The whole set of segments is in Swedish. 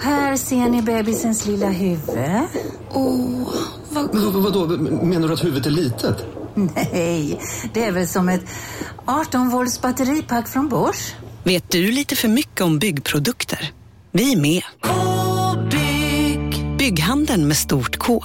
Här ser ni bebisens lilla huvud. Åh, vad... Men, vadå, menar du att huvudet är litet? Nej, det är väl som ett 18 volts batteripack från Bosch. Vet du lite för mycket om byggprodukter? Vi är med. K-bygg. Bygghandeln med stort K.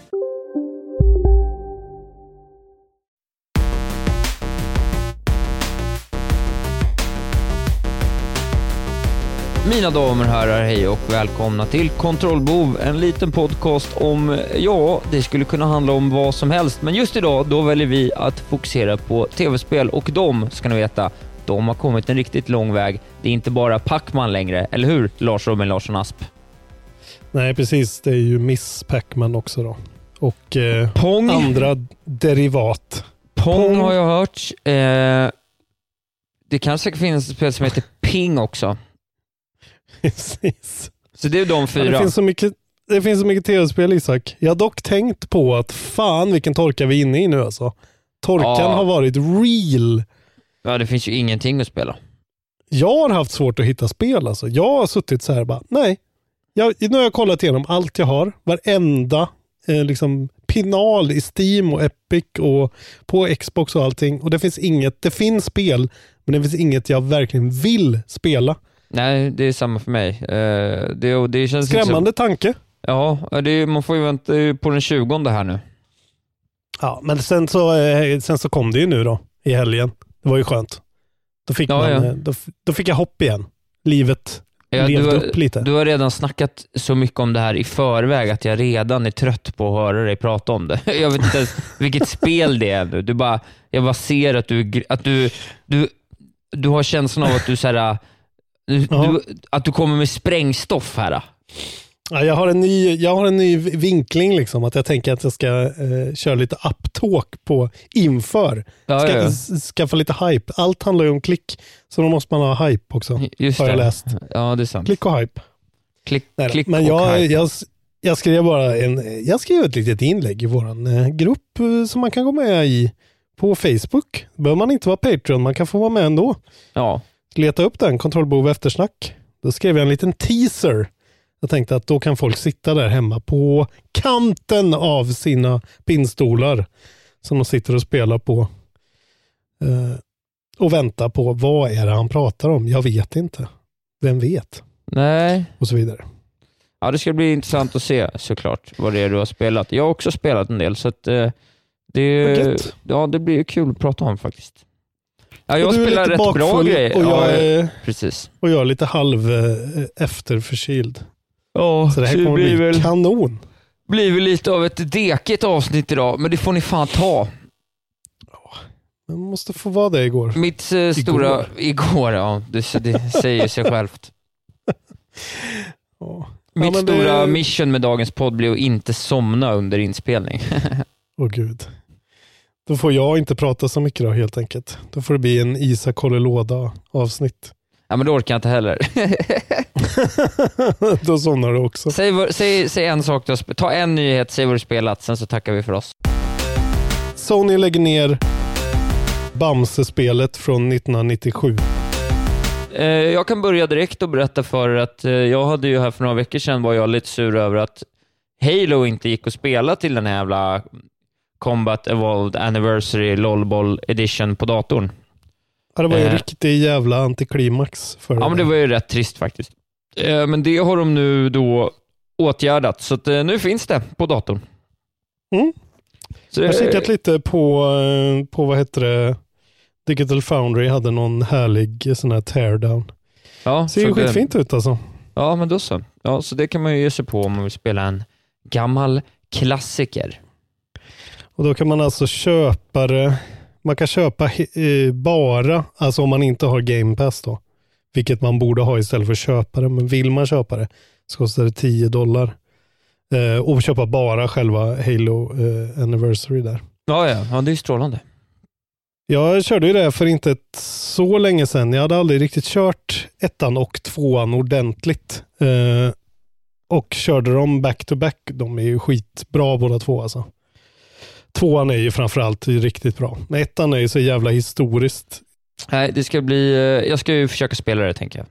Mina damer och herrar, hej och välkomna till Kontrollbov, en liten podcast om, ja, det skulle kunna handla om vad som helst, men just idag, då väljer vi att fokusera på tv-spel och de, ska ni veta, de har kommit en riktigt lång väg. Det är inte bara Pacman längre, eller hur Lars Robin Larsson Asp? Nej, precis. Det är ju Miss Pacman också då. Och eh, andra derivat. Pong, Pong. har jag hört. Eh, det kanske finns ett spel som heter Ping också. Precis. Så det är de Ja, fyra. det, finns så mycket, det finns så mycket tv-spel Isak. Jag har dock tänkt på att fan vilken torka vi är inne i nu alltså. Torkan Ja. har varit real. Ja, det finns ju ingenting att spela. Jag har haft svårt att hitta spel alltså. Jag har suttit så här bara, nej. Jag, nu har jag kollat igenom allt jag har. Varenda eh, liksom, pinal i Steam och Epic och på Xbox och allting. Och det finns inget, det finns spel, men det finns inget jag verkligen vill spela. Nej, det är samma för mig. Eh, det, och det känns Skrämmande tanke. Som, ja, det, är- man får ju vänta på den 20 här nu. Ja, men sen så, eh, sen så kom det ju nu då, i helgen. Det var ju skönt. Då fick, Ja, man, ja. eh, Då, då fick jag hopp igen. Livet Ja, levde du, upp lite. du har redan snackat så mycket om det här i förväg att jag redan är trött på att höra dig prata om det. Jag vet inte ens vilket spel det är nu. Du bara, jag bara ser att du, att du, du, du har känslan av att du, så här, du, du, att du kommer med sprängstoff här. Ja, jag, har en ny, jag har en ny vinkling, liksom, att jag tänker att jag ska eh, köra lite uptalk på inför. Ja, Ska, ja, Skaffa lite hype. Allt handlar ju om klick, så då måste man ha hype också. Just har jag det. läst. Ja, det är sant. Klick och hype. Klick, Nej, klick Men och jag, hype. jag, jag skrev bara en, jag skrev ett litet inlägg i vår eh, grupp eh, som man kan gå med i på Facebook. behöver man inte vara Patreon, man kan få vara med ändå. Ja. Leta upp den, kontrollbehov eftersnack. Då skrev jag en liten teaser. Jag tänkte att då kan folk sitta där hemma på kanten av sina pinnstolar som de sitter och spelar på. Eh, och vänta på vad är det han pratar om? Jag vet inte. Vem vet? Nej. Och så vidare. Ja, det ska bli intressant att se såklart vad det är du har spelat. Jag har också spelat en del, så att, eh, det, ja, det blir ju kul att prata om faktiskt. Ja, jag spelar lite rätt bra grejer. Och jag, ja, är, precis. och jag är lite halv eh, efterförkyld. Ja, Så det här så det kommer bli väl- kanon. blir väl lite av ett dekigt avsnitt idag, men det får ni fan ta. Man måste få vara det igår. Mitt eh, stora... Igår, ja. Det, det säger sig självt. Ja. Mitt Ja, men det- stora mission med dagens podd blir att inte somna under inspelning. Åh gud. Då får jag inte prata så mycket då helt enkelt. Då får det bli en Isak håller låda avsnitt. ja, men det orkar jag inte heller. då somnar du också. säg, säg, säg en sak spe- Ta en nyhet, säg vad du spelat, sen så tackar vi för oss. Sony lägger ner Bamse-spelet från 1997. Eh, Jag kan börja direkt och berätta för er att eh, jag hade ju här för några veckor sedan var jag lite sur över att Halo inte gick att spela till den här jävla Combat Evolved Anniversary LOLBall Edition på datorn. Ja, det var ju Eh. riktig jävla antiklimax för Ja, men det var ju rätt trist faktiskt. Eh, Men det har de nu då åtgärdat, så att eh, nu finns det på datorn. Mm. Så, Jag har eh, kikat lite på, eh, på vad heter det, Digital Foundry hade någon härlig sån här teardown. Ja, Ser ju det- skitfint ut alltså. Ja, men då så. Ja, så det kan man ju ge sig på om man vill spela en gammal klassiker. Och då kan man alltså köpa det. Man kan köpa eh, bara, alltså om man inte har Game Pass då. Vilket man borde ha istället för att köpa det. Men vill man köpa det så kostar det 10 dollar. Eh, och köpa bara själva Halo eh, Anniversary där. Ja, ja, ja, det är strålande. Jag körde ju det för inte ett så länge sedan. Jag hade aldrig riktigt kört ettan och tvåan ordentligt. Eh, och körde dem back to back. De är ju skitbra båda två alltså. Tvåan är ju framförallt riktigt bra. Men ettan är ju så jävla historiskt. Nej, det ska bli, eh, jag ska ju försöka spela det tänker jag.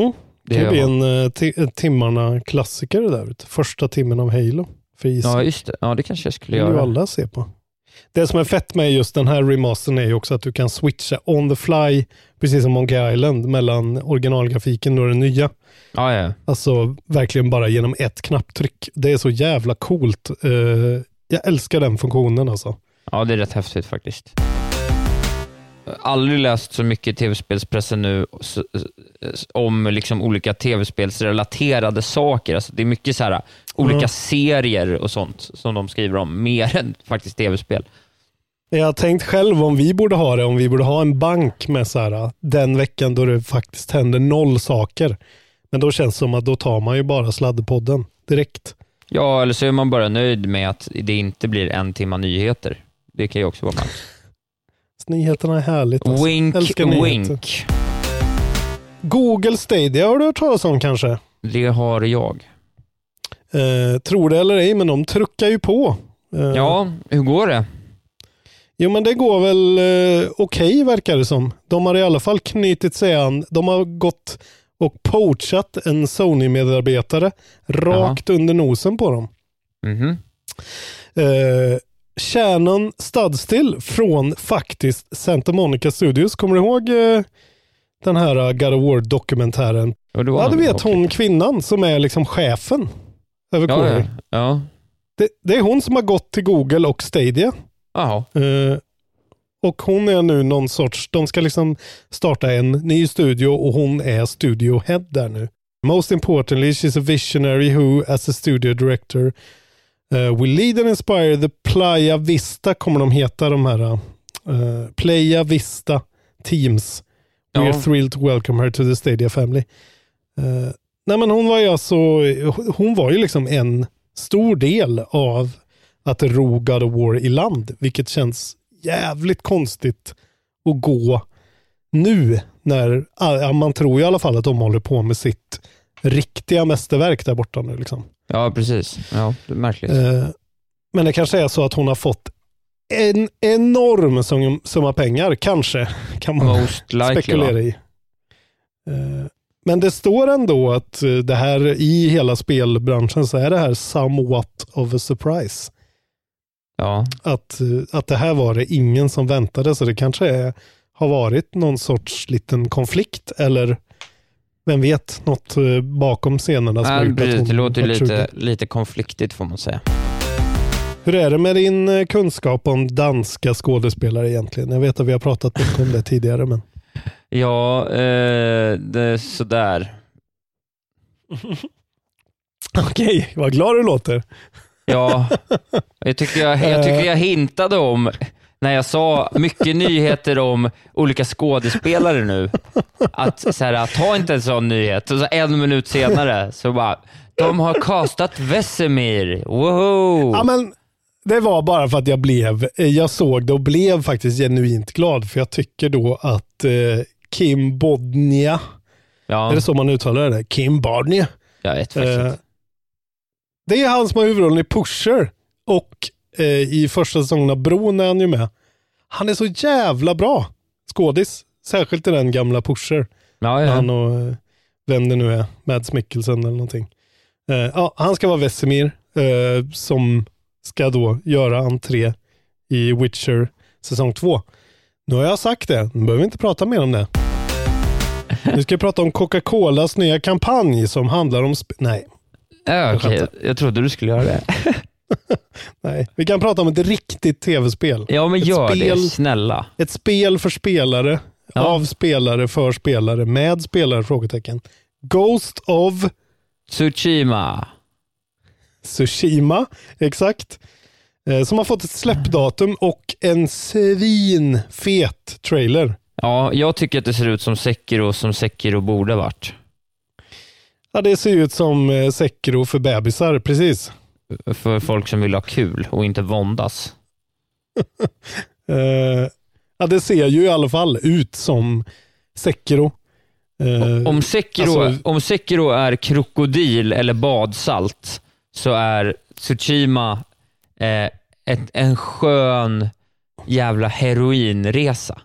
Mm. Det Det kan bli gör en uh, ti- timmarna klassiker det där. Första timmen av Halo. För Easy. Ja, just det. Ja, det kanske jag skulle Det vill ju göra. alla se på. Det som är fett med just den här remastern är ju också att du kan switcha on the fly, precis som Monkey Island, mellan originalgrafiken och den nya. Ja, ja. Alltså verkligen bara genom ett knapptryck. Det är så jävla coolt. Eh, jag älskar den funktionen alltså. Ja, det är rätt häftigt faktiskt. Har aldrig läst så mycket tv-spelspressen nu om liksom olika tv-spelsrelaterade saker. Alltså det är mycket så här, olika Ja. serier och sånt som de skriver om, mer än faktiskt tv-spel. Jag har tänkt själv om vi borde ha det, om vi borde ha en bank med så här, den veckan då det faktiskt händer noll saker. Men då känns det som att då tar man ju bara sladdpodden direkt. Ja, eller så är man bara nöjd med att det inte blir en timma nyheter. Det kan ju också vara nice. Nyheterna är härligt. Alltså. Wink, Älskar nyheter. wink. Google Stadia har du hört talas om kanske? Det har jag. Eh, tror det eller ej, men de truckar ju på. Eh, Ja, hur går det? Jo, men det går väl eh, okej verkar det som. De har i alla fall knutit sig an. De har gått och poachat en Sony-medarbetare rakt under nosen på dem. Mhm. Eh, Shannon Studstill från faktiskt Santa Monica Studios. Kommer du ihåg eh, den här uh, God of War-dokumentären? Ja, du vet hon kvinnan som är liksom chefen över Ja, ja. ja. Det, det är hon som har gått till Google och Stadia. Jaha. Eh, och hon är nu någon sorts, de ska liksom starta en ny studio och hon är studio head där nu. Most importantly, she's a visionary who, as a studio director, uh, will lead and inspire the Playa Vista, kommer de heta de här, uh, Playa Vista Teams. We Ja. are thrilled to welcome her to the Stadia family. Eh, nej men hon var ju alltså, hon var ju liksom en stor del av att ro God of War i land, vilket känns jävligt konstigt att gå nu när, ja, man tror i alla fall att de håller på med sitt riktiga mästerverk där borta nu. Liksom. Ja, precis. Ja, det är märkligt. Eh, men det kanske är så att hon har fått en enorm sum- summa pengar, kanske, kan man Most likely, spekulera va? i. Eh, Men det står ändå att eh, det här i hela spelbranschen så är det här somewhat of a surprise. Ja. Att, eh, att det här var det ingen som väntade, så det kanske är, har varit någon sorts liten konflikt eller vem vet, något eh, bakom scenerna. som att precis. Det låter lite, lite konfliktigt får man säga. Hur är det med din eh, kunskap om danska skådespelare egentligen? Jag vet att vi har pratat mycket om det tidigare, men Ja, eh, det är sådär. okej, vad glad du låter. Ja, jag tycker jag, jag tycker jag hintade om, när jag sa mycket nyheter om olika skådespelare nu, att så här, ta inte en sån nyhet. Och så en minut senare så bara, de har castat Vesemir. Wow! Ja, men det var bara för att jag blev, jag såg det och blev faktiskt genuint glad, för jag tycker då att eh, Kim Bodnia, ja, är det så man uttalar det? Kim Bodnia. jag vet faktiskt Eh. Det är han som har huvudrollen i Pusher och eh, i första säsongen av Bron är han ju med. Han är så jävla bra skådis, särskilt i den gamla Pusher. Ja, ja. Han och eh, vem det nu är, Mads Mikkelsen eller någonting. Eh, ja, han ska vara Vesemir eh, som ska då göra entré i Witcher säsong två. Nu har jag sagt det, nu behöver vi inte prata mer om det. Nu ska vi prata om Coca-Colas nya kampanj som handlar om... Nej, Ja, okej. Jag trodde du skulle göra det. Nej, vi kan prata om ett riktigt tv-spel. Ja, men ett gör spel, det. Snälla. Ett spel för spelare, Ja. av spelare, för spelare, med spelare? Frågetecken. Ghost of Tsushima. Tsushima, exakt. Eh, som har fått ett släppdatum och en svinfet trailer. Ja, jag tycker att det ser ut som Sekiro som Sekiro borde varit. Ja, det ser ut som eh, Sekiro för bebisar, precis. För folk som vill ha kul och inte våndas. Eh, ja, det ser ju i alla fall ut som Sekiro. Eh, Om Sekiro, alltså- om Sekiro är krokodil eller badsalt så är Tsushima eh, ett, en skön jävla heroinresa.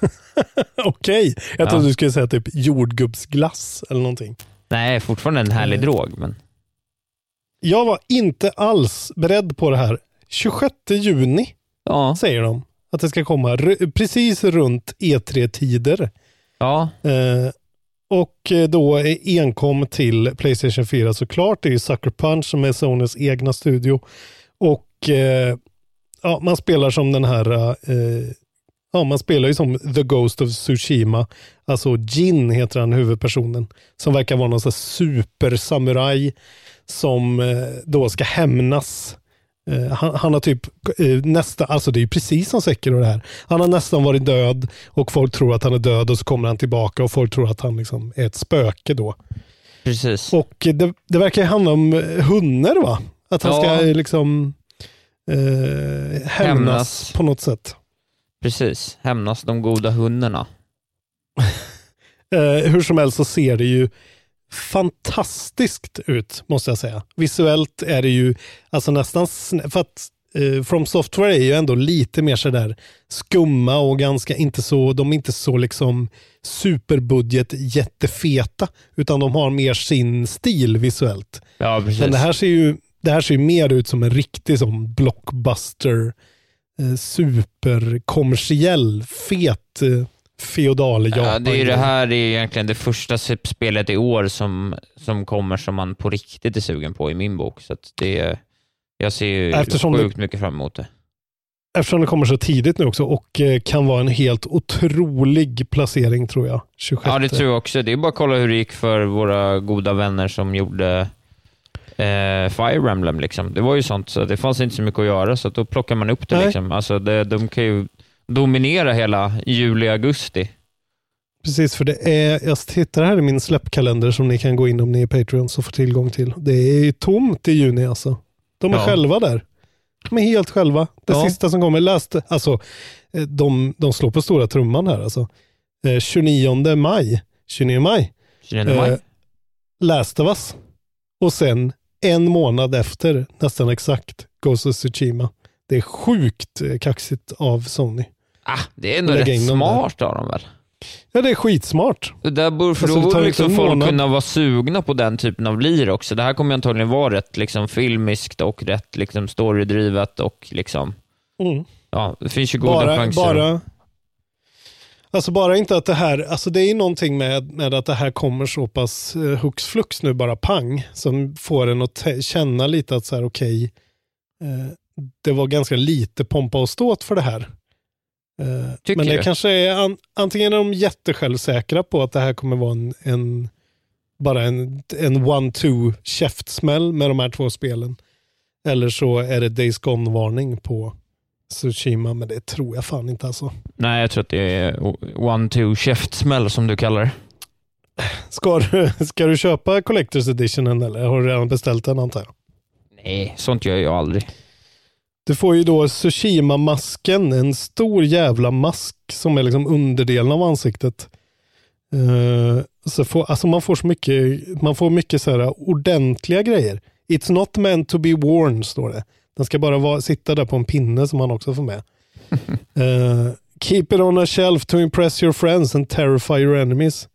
Okej, jag Ja. trodde du skulle säga typ jordgubbsglass eller någonting. Nej, fortfarande en härlig Eh. drog, men Jag var inte alls beredd på det här. 26 juni ja. säger de att det ska komma precis runt E3-tider. ja. Eh, och då är enkom till Playstation 4 såklart. Det är ju Sucker Punch som är Sonys egna studio. Och eh, ja, man spelar som den här, eh, ja man spelar ju som The Ghost of Tsushima. Alltså Jin heter han huvudpersonen. Som verkar vara någon supersamuraj som eh, då ska hämnas. Eh, han, han har typ eh, nästan, alltså det är ju precis som Sekiro det här. Han har nästan varit död och folk tror att han är död och så kommer han tillbaka och folk tror att han liksom är ett spöke då. Precis. Och det, det verkar handla om hundar va? Att han Ja. ska liksom eh, hämnas, Hämnas. på något sätt. Precis. Hämnas de goda hundarna. Eh, hur som helst så ser det ju fantastiskt ut, måste jag säga. Visuellt är det ju alltså nästan, för att eh, From Software är ju ändå lite mer sådär skumma och ganska inte så, de är inte så liksom superbudget jättefeta, utan de har mer sin stil visuellt. Ja, precis. Men det här ser ju, det här ser ju mer ut som en riktig som blockbuster, superkommersiell, fet eh, feodal Japan. Ja, det, är det här är egentligen det första spelet i år som, som kommer som man på riktigt är sugen på i min bok. Så det, jag ser ju Eftersom det- sjukt mycket fram emot det. Eftersom det kommer så tidigt nu också och eh, kan vara en helt otrolig placering tror jag. 26. Ja, det tror jag också. Det är bara att kolla hur det gick för våra goda vänner som gjorde eh, Fire Emblem. Liksom. Det var ju sånt, så det fanns inte så mycket att göra, så att då plockar man upp det. Nej. Liksom. Alltså, det de kan ju dominera hela juli, augusti. Precis, för det är, jag tittar här i min släppkalender som ni kan gå in om ni är Patreon och få tillgång till. Det är ju tomt i juni alltså. De är Ja. själva där. De är helt själva. Det Ja. sista som kommer, läste, alltså eh, de, de slår på stora trumman här alltså. Eh, 29 maj, 29 maj, 29 maj. Eh, Last of Us. Och sen en månad efter, nästan exakt, Ghost of Tsushima. Det är sjukt eh, kaxigt av Sony. ah, det är ändå rätt smart av dem väl? Ja, det är skitsmart. Det där borde, för Alltså, då borde liksom en folk månad. kunna vara sugna på den typen av lir också. Det här kommer antagligen vara rätt liksom, filmiskt och rätt liksom, storydrivet och liksom, Mm. ja, det finns ju goda Bara, chanser. bara, alltså bara inte att det här, alltså det är någonting med, med att det här kommer så pass eh, hux flux nu bara pang, som får en att känna lite att så här okej, eh, det var ganska lite pompa och ståt för det här. Eh, Tycker men det du? kanske är, an, antingen är de jättesjälvsäkra på att det här kommer vara en, en bara en, en one-two käftsmäll med de här två spelen. Eller så är det Days Gone-varning på Tsushima, men det tror jag fan inte alltså. Nej, jag tror att det är one-two käftsmäll som du kallar det. Ska du, ska du köpa Collector's Editionen eller har du redan beställt den antar jag? Nej, sånt gör jag aldrig. Du får ju då Tsushima-masken, en stor jävla mask som är liksom underdelen av ansiktet. Eh, så får, alltså man får så mycket, man får mycket så här ordentliga grejer. It's not meant to be worn, står det. Den ska bara vara, sitta där på en pinne som man också får med. Eh, keep it on a shelf to impress your friends and terrify your enemies.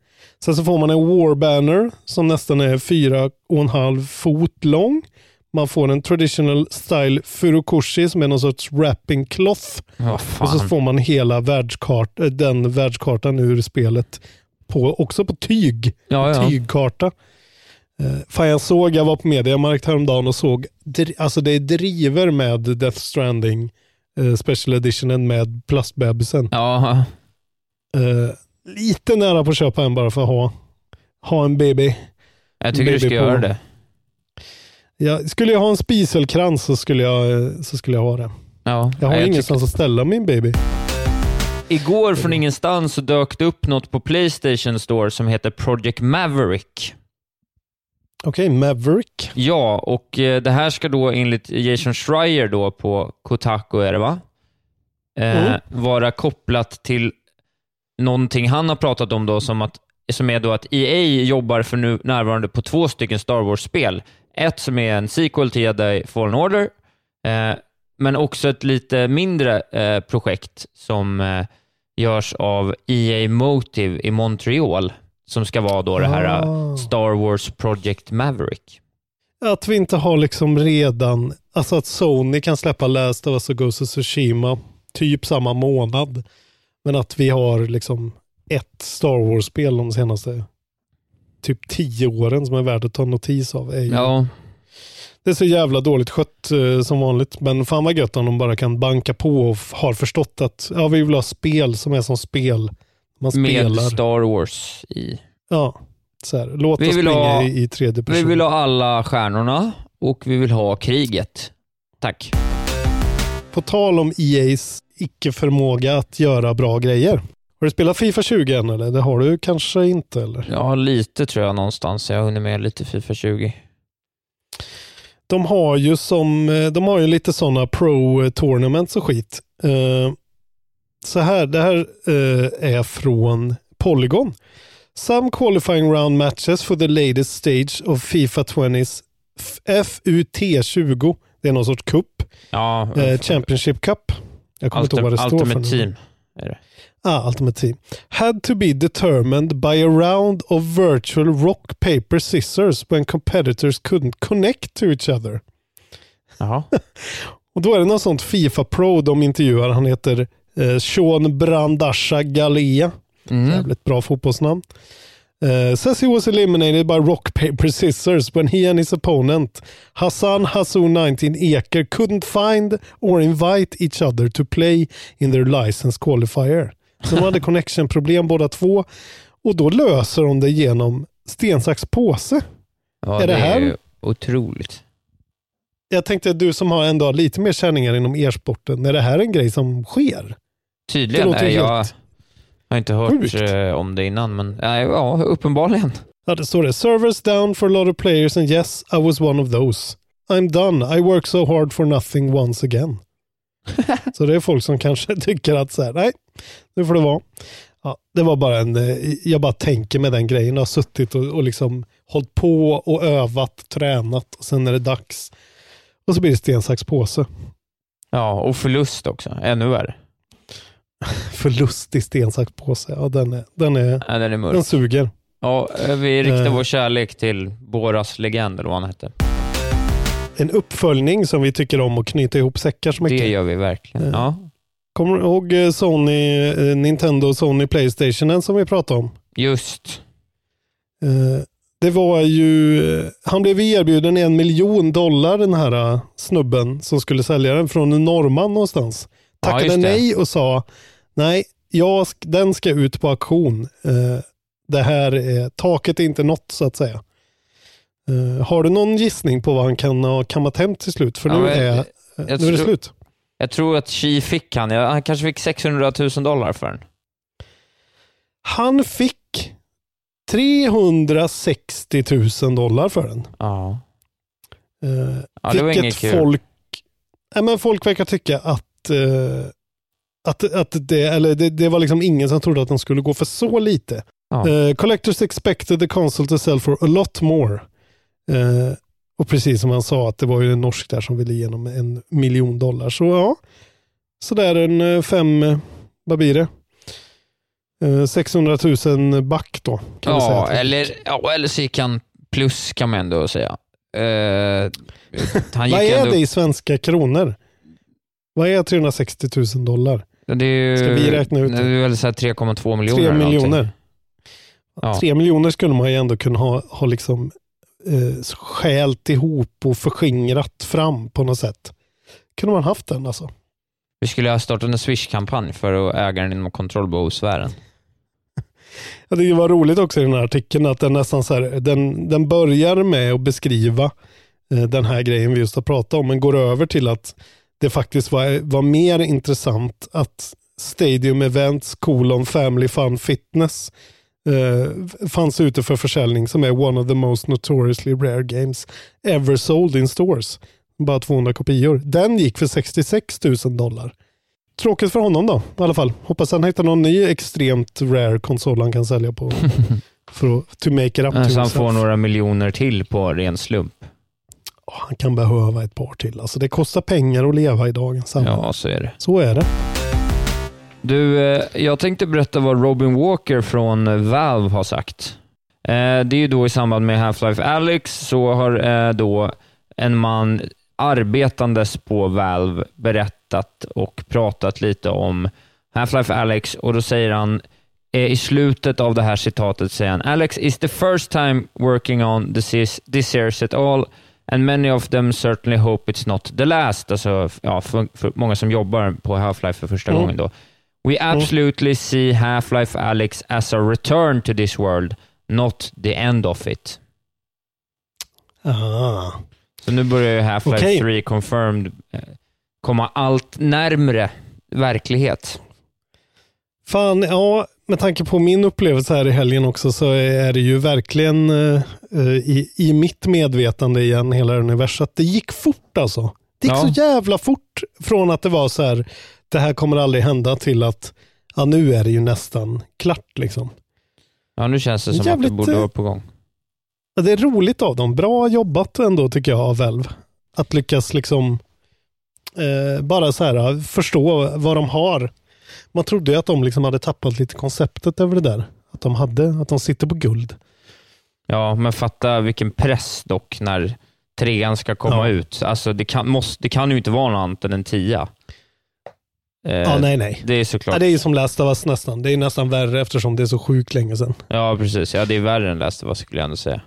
Sen så får man en war banner som nästan är fyra och en halv fot lång. Man får en traditional style furukoshi som är någon sorts wrapping cloth. Vad Och så får man hela världskart, eh, den världskartan ur spelet på, också på tyg. Ja, ja. Tygkarta. Eh, fan jag såg, jag var på Mediamarkt häromdagen och såg, alltså det är driver med Death Stranding eh, Special Editionen med plastbebisen. Ja, Eh, lite nära på att köpa en bara för att ha, ha en baby. jag tycker du ska Baby på- göra det. Jag, skulle jag ha en spiselkrans så skulle jag, så skulle jag ha det. Ja, Jag har jag ingenstans att ställa min baby. Igår från ingenstans så dök det upp något på Playstation Store som heter Project Maverick. Okej, Maverick. Ja, och eh, det här ska då enligt Jason Schreier då på Kotaku är det va? Eh, Mm. Vara kopplat till någonting han har pratat om då som, att, som är då att EA jobbar för nu närvarande på två stycken Star Wars-spel. Ett som är en sequel till Jedi Fallen Order, eh, men också ett lite mindre eh, projekt som eh, görs av EA Motive i Montreal, som ska vara då det här eh, Ah. Star Wars Project Maverick. Att vi inte har liksom redan, alltså att Sony kan släppa Last of Us och Ghost of Tsushima typ samma månad. Men att vi har liksom ett Star Wars-spel de senaste typ tio åren som är värt att ta notis av. Är ju, Ja, Det är så jävla dåligt skött eh, som vanligt. Men fan vad gött om de bara kan banka på och har förstått att ja, vi vill ha spel som är som spel. Man med spelar. Star Wars i. Ja, så här. Låt Vi oss springa ha- i, i tredje person. Vi vill ha alla stjärnorna och vi vill ha kriget. Tack. På tal om EAs icke-förmåga att göra bra grejer. Har du spelat Fifa 20 än eller? Det har du kanske inte eller? Ja, lite tror jag någonstans. Jag har hunnit med lite Fifa 20. De har ju som, eh, de har ju lite sådana pro tournaments och skit. Så här, det här eh, är från Polygon. Some qualifying round matches for the latest stage of Fifa 20s FUT20. Det är någon sorts cup. Ja, Eh, Championship Cup. Jag kommer inte ihåg vad det står för. Ultimate. Team. Är det. Ah, Ultimate Team. Had to be determined by a round of virtual rock, paper, scissors when competitors couldn't connect to each other. Jaha. Och då är det någon sånt Fifa Pro de intervjuar. Han heter eh, Sean Brandasha Galea. Mm. Jävligt bra fotbollsnamn. Uh, says he was eliminated by rock, paper, scissors when he and his opponent Hassan Hassoun 19 Eker couldn't find or invite each other to play in their license qualifier. Så de hade connection-problem båda två och då löser de det genom sten, sax, påse. Ja, Är det, det här- är otroligt. Jag tänkte att du som har ändå lite mer känningar inom e-sporten, är det här en grej som sker? Tydligen. Det jag helt har inte hört sjukt. eh, om det innan, men nej, ja, uppenbarligen. Ja, det står det. Servers down for a lot of players and yes, I was one of those. I'm done. I work so hard for nothing once again. så det är folk som kanske tycker att så här, nej, nu får det vara. Ja, det var bara en, eh, jag bara tänker med den grejen. Jag har suttit och, och liksom hållit på och övat, tränat och sen är det dags. Och så blir det sten, sax, påse. Ja, och förlust också. Ännu värre. Förlust i sten, sax, påse. Ja, den, är, den, är, Ja, den är mörk. den suger. Ja, vi riktar Eh. vår kärlek till Boras legend, eller vad han hette. En uppföljning som vi tycker om att knyta ihop säckar så mycket. Det gör vi verkligen. Eh. Ja, Kommer du ihåg eh, Sony, eh, Nintendo Sony Playstationen som vi pratade om? just. Eh, Det var ju, eh, han blev erbjuden en miljon dollar den här snubben som skulle sälja den från en norrman någonstans. Ja, Tackade det. nej och sa nej, jag, den ska ut på auktion. Eh, Det här är, taket är inte nått så att säga. Eh, Har du någon gissning på vad han kan ha kammat hem till slut? För Ja, nu, är, eh, eh, jag nu är det tror- slut. Jag tror att Chi fick han. Ja, Han kanske fick 600 000 dollar för den. Han fick 360 000 dollar för den. Ja. Eh, Ja, det var vilket inget kul. folk, nej, men folk verkar tycka att, eh, att, att det, eller det, det var liksom ingen som trodde att den skulle gå för så lite. Ja. Eh, collectors expected the console to sell for a lot more. Eh, och precis som han sa att det var ju en norsk där som ville igenom en miljon dollar. Så ja, så där en eh, fem, eh, vad blir det? Eh, 600 000 back då. Ja, eller, ja, eller så gick han plus kan man ändå säga. Eh, gick Vad är ändå, det i svenska kronor? Vad är 360 000 dollar? Det är ju, Ska vi räkna ut det? Det är väl så här 3,2 miljoner. Tre eller någonting. miljoner. Ja. Tre miljoner skulle man ju ändå kunna ha, ha liksom eh, skält ihop och förskingrat fram på något sätt. Kunde man haft den alltså. Vi skulle ha startat en Swish-kampanj för att äga den inom kontrollbehovssfären. Ja, det var roligt också i den här artikeln att den nästan så här, den, den börjar med att beskriva eh, den här grejen vi just har pratat om, men går över till att det faktiskt var, var mer intressant att Stadium Events colon Family Fun Fitness eh, fanns ute för försäljning som är one of the most notoriously rare games ever sold in stores. Bara 200 kopior. Den gick för 66 000 dollar. Tråkigt för honom då i alla fall. Hoppas han hittar någon ny extremt rare konsol han kan sälja på. för att to make it up Så han himself. får några miljoner till på ren slump. Han kan behöva ett par till. Alltså det kostar pengar att leva i dagens samhälle. Ja, så är det. Så är det. Du, eh, jag tänkte berätta vad Robin Walker från Valve har sagt. Eh, Det är ju då i samband med Half-Life Alyx så har eh, då en man arbetandes på Valve berättat och pratat lite om Half-Life Alyx och då säger han i slutet av det här citatet säger han Alex is the first time working on this, is, this series at all and many of them certainly hope it's not the last. Alltså, ja, för, för många som jobbar på Half-Life för första Mm. gången då. We absolutely see Half-Life Alyx as a return to this world, not the end of it. Ah. Så nu börjar ju Half-Life Okej. 3 Confirmed eh, komma allt närmre verklighet. Fan, ja, med tanke på min upplevelse här i helgen också så är det ju verkligen eh, eh, i, i mitt medvetande igen, hela universum, att det gick fort alltså. Det gick Ja. så jävla fort från att det var så här, det här kommer aldrig hända till att, ja nu är det ju nästan klart liksom. Ja, nu känns det som Jävligt, att det borde eh, vara på gång. Ja, det är roligt av dem. Bra jobbat ändå tycker jag av Valve. Att lyckas liksom eh, bara så här förstå vad de har. Man trodde ju att de liksom hade tappat lite konceptet över det där. Att de, hade, att de sitter på guld. Ja, men fatta vilken press dock när trean ska komma Ja. ut. Alltså, det, kan, måste, det kan ju inte vara något annat än en tia. Eh, Ja, nej, nej. Det är såklart. Ja, det är ju som Last of Us nästan. Det är nästan värre eftersom det är så sjukt länge sedan. Ja, precis. Ja, det är värre än Last of Us skulle jag ändå säga.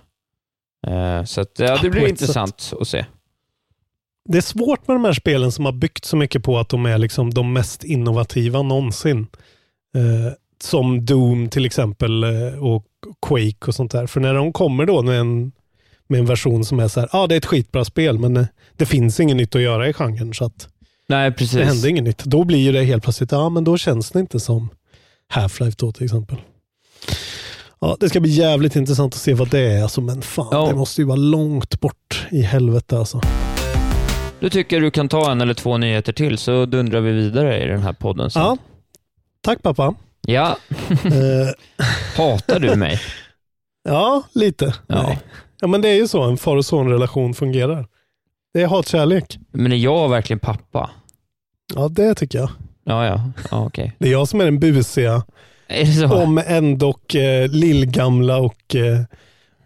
Eh, så att, ja, det blir intressant att se. Det är svårt med de här spelen som har byggt så mycket på att de är liksom de mest innovativa någonsin. Eh, som Doom till exempel eh, och Quake och sånt där. För när de kommer då med en, med en version som är så här, ja ah, det är ett skitbra spel men eh, det finns inget nytt att göra i genren så att Nej, precis. det händer inget nytt. Då blir ju det helt plötsligt, ja men då känns det inte som Half-Life då till exempel. Ja, det ska bli jävligt intressant att se vad det är alltså, men fan Ja. det måste ju vara långt bort i helvete alltså. Du tycker du kan ta en eller två nyheter till så dundrar vi vidare i den här podden. sen. Ja, tack pappa. ja. Eh, Hatar du mig? ja, lite. Ja. Nej. ja, men det är ju så en far och son-relation fungerar. Det är hatkärlek. Men är jag verkligen pappa? Ja, det tycker jag. Ja, ja. ja okej. Det är jag som är den busiga, Är det så? om ändock eh, lillgamla och, eh,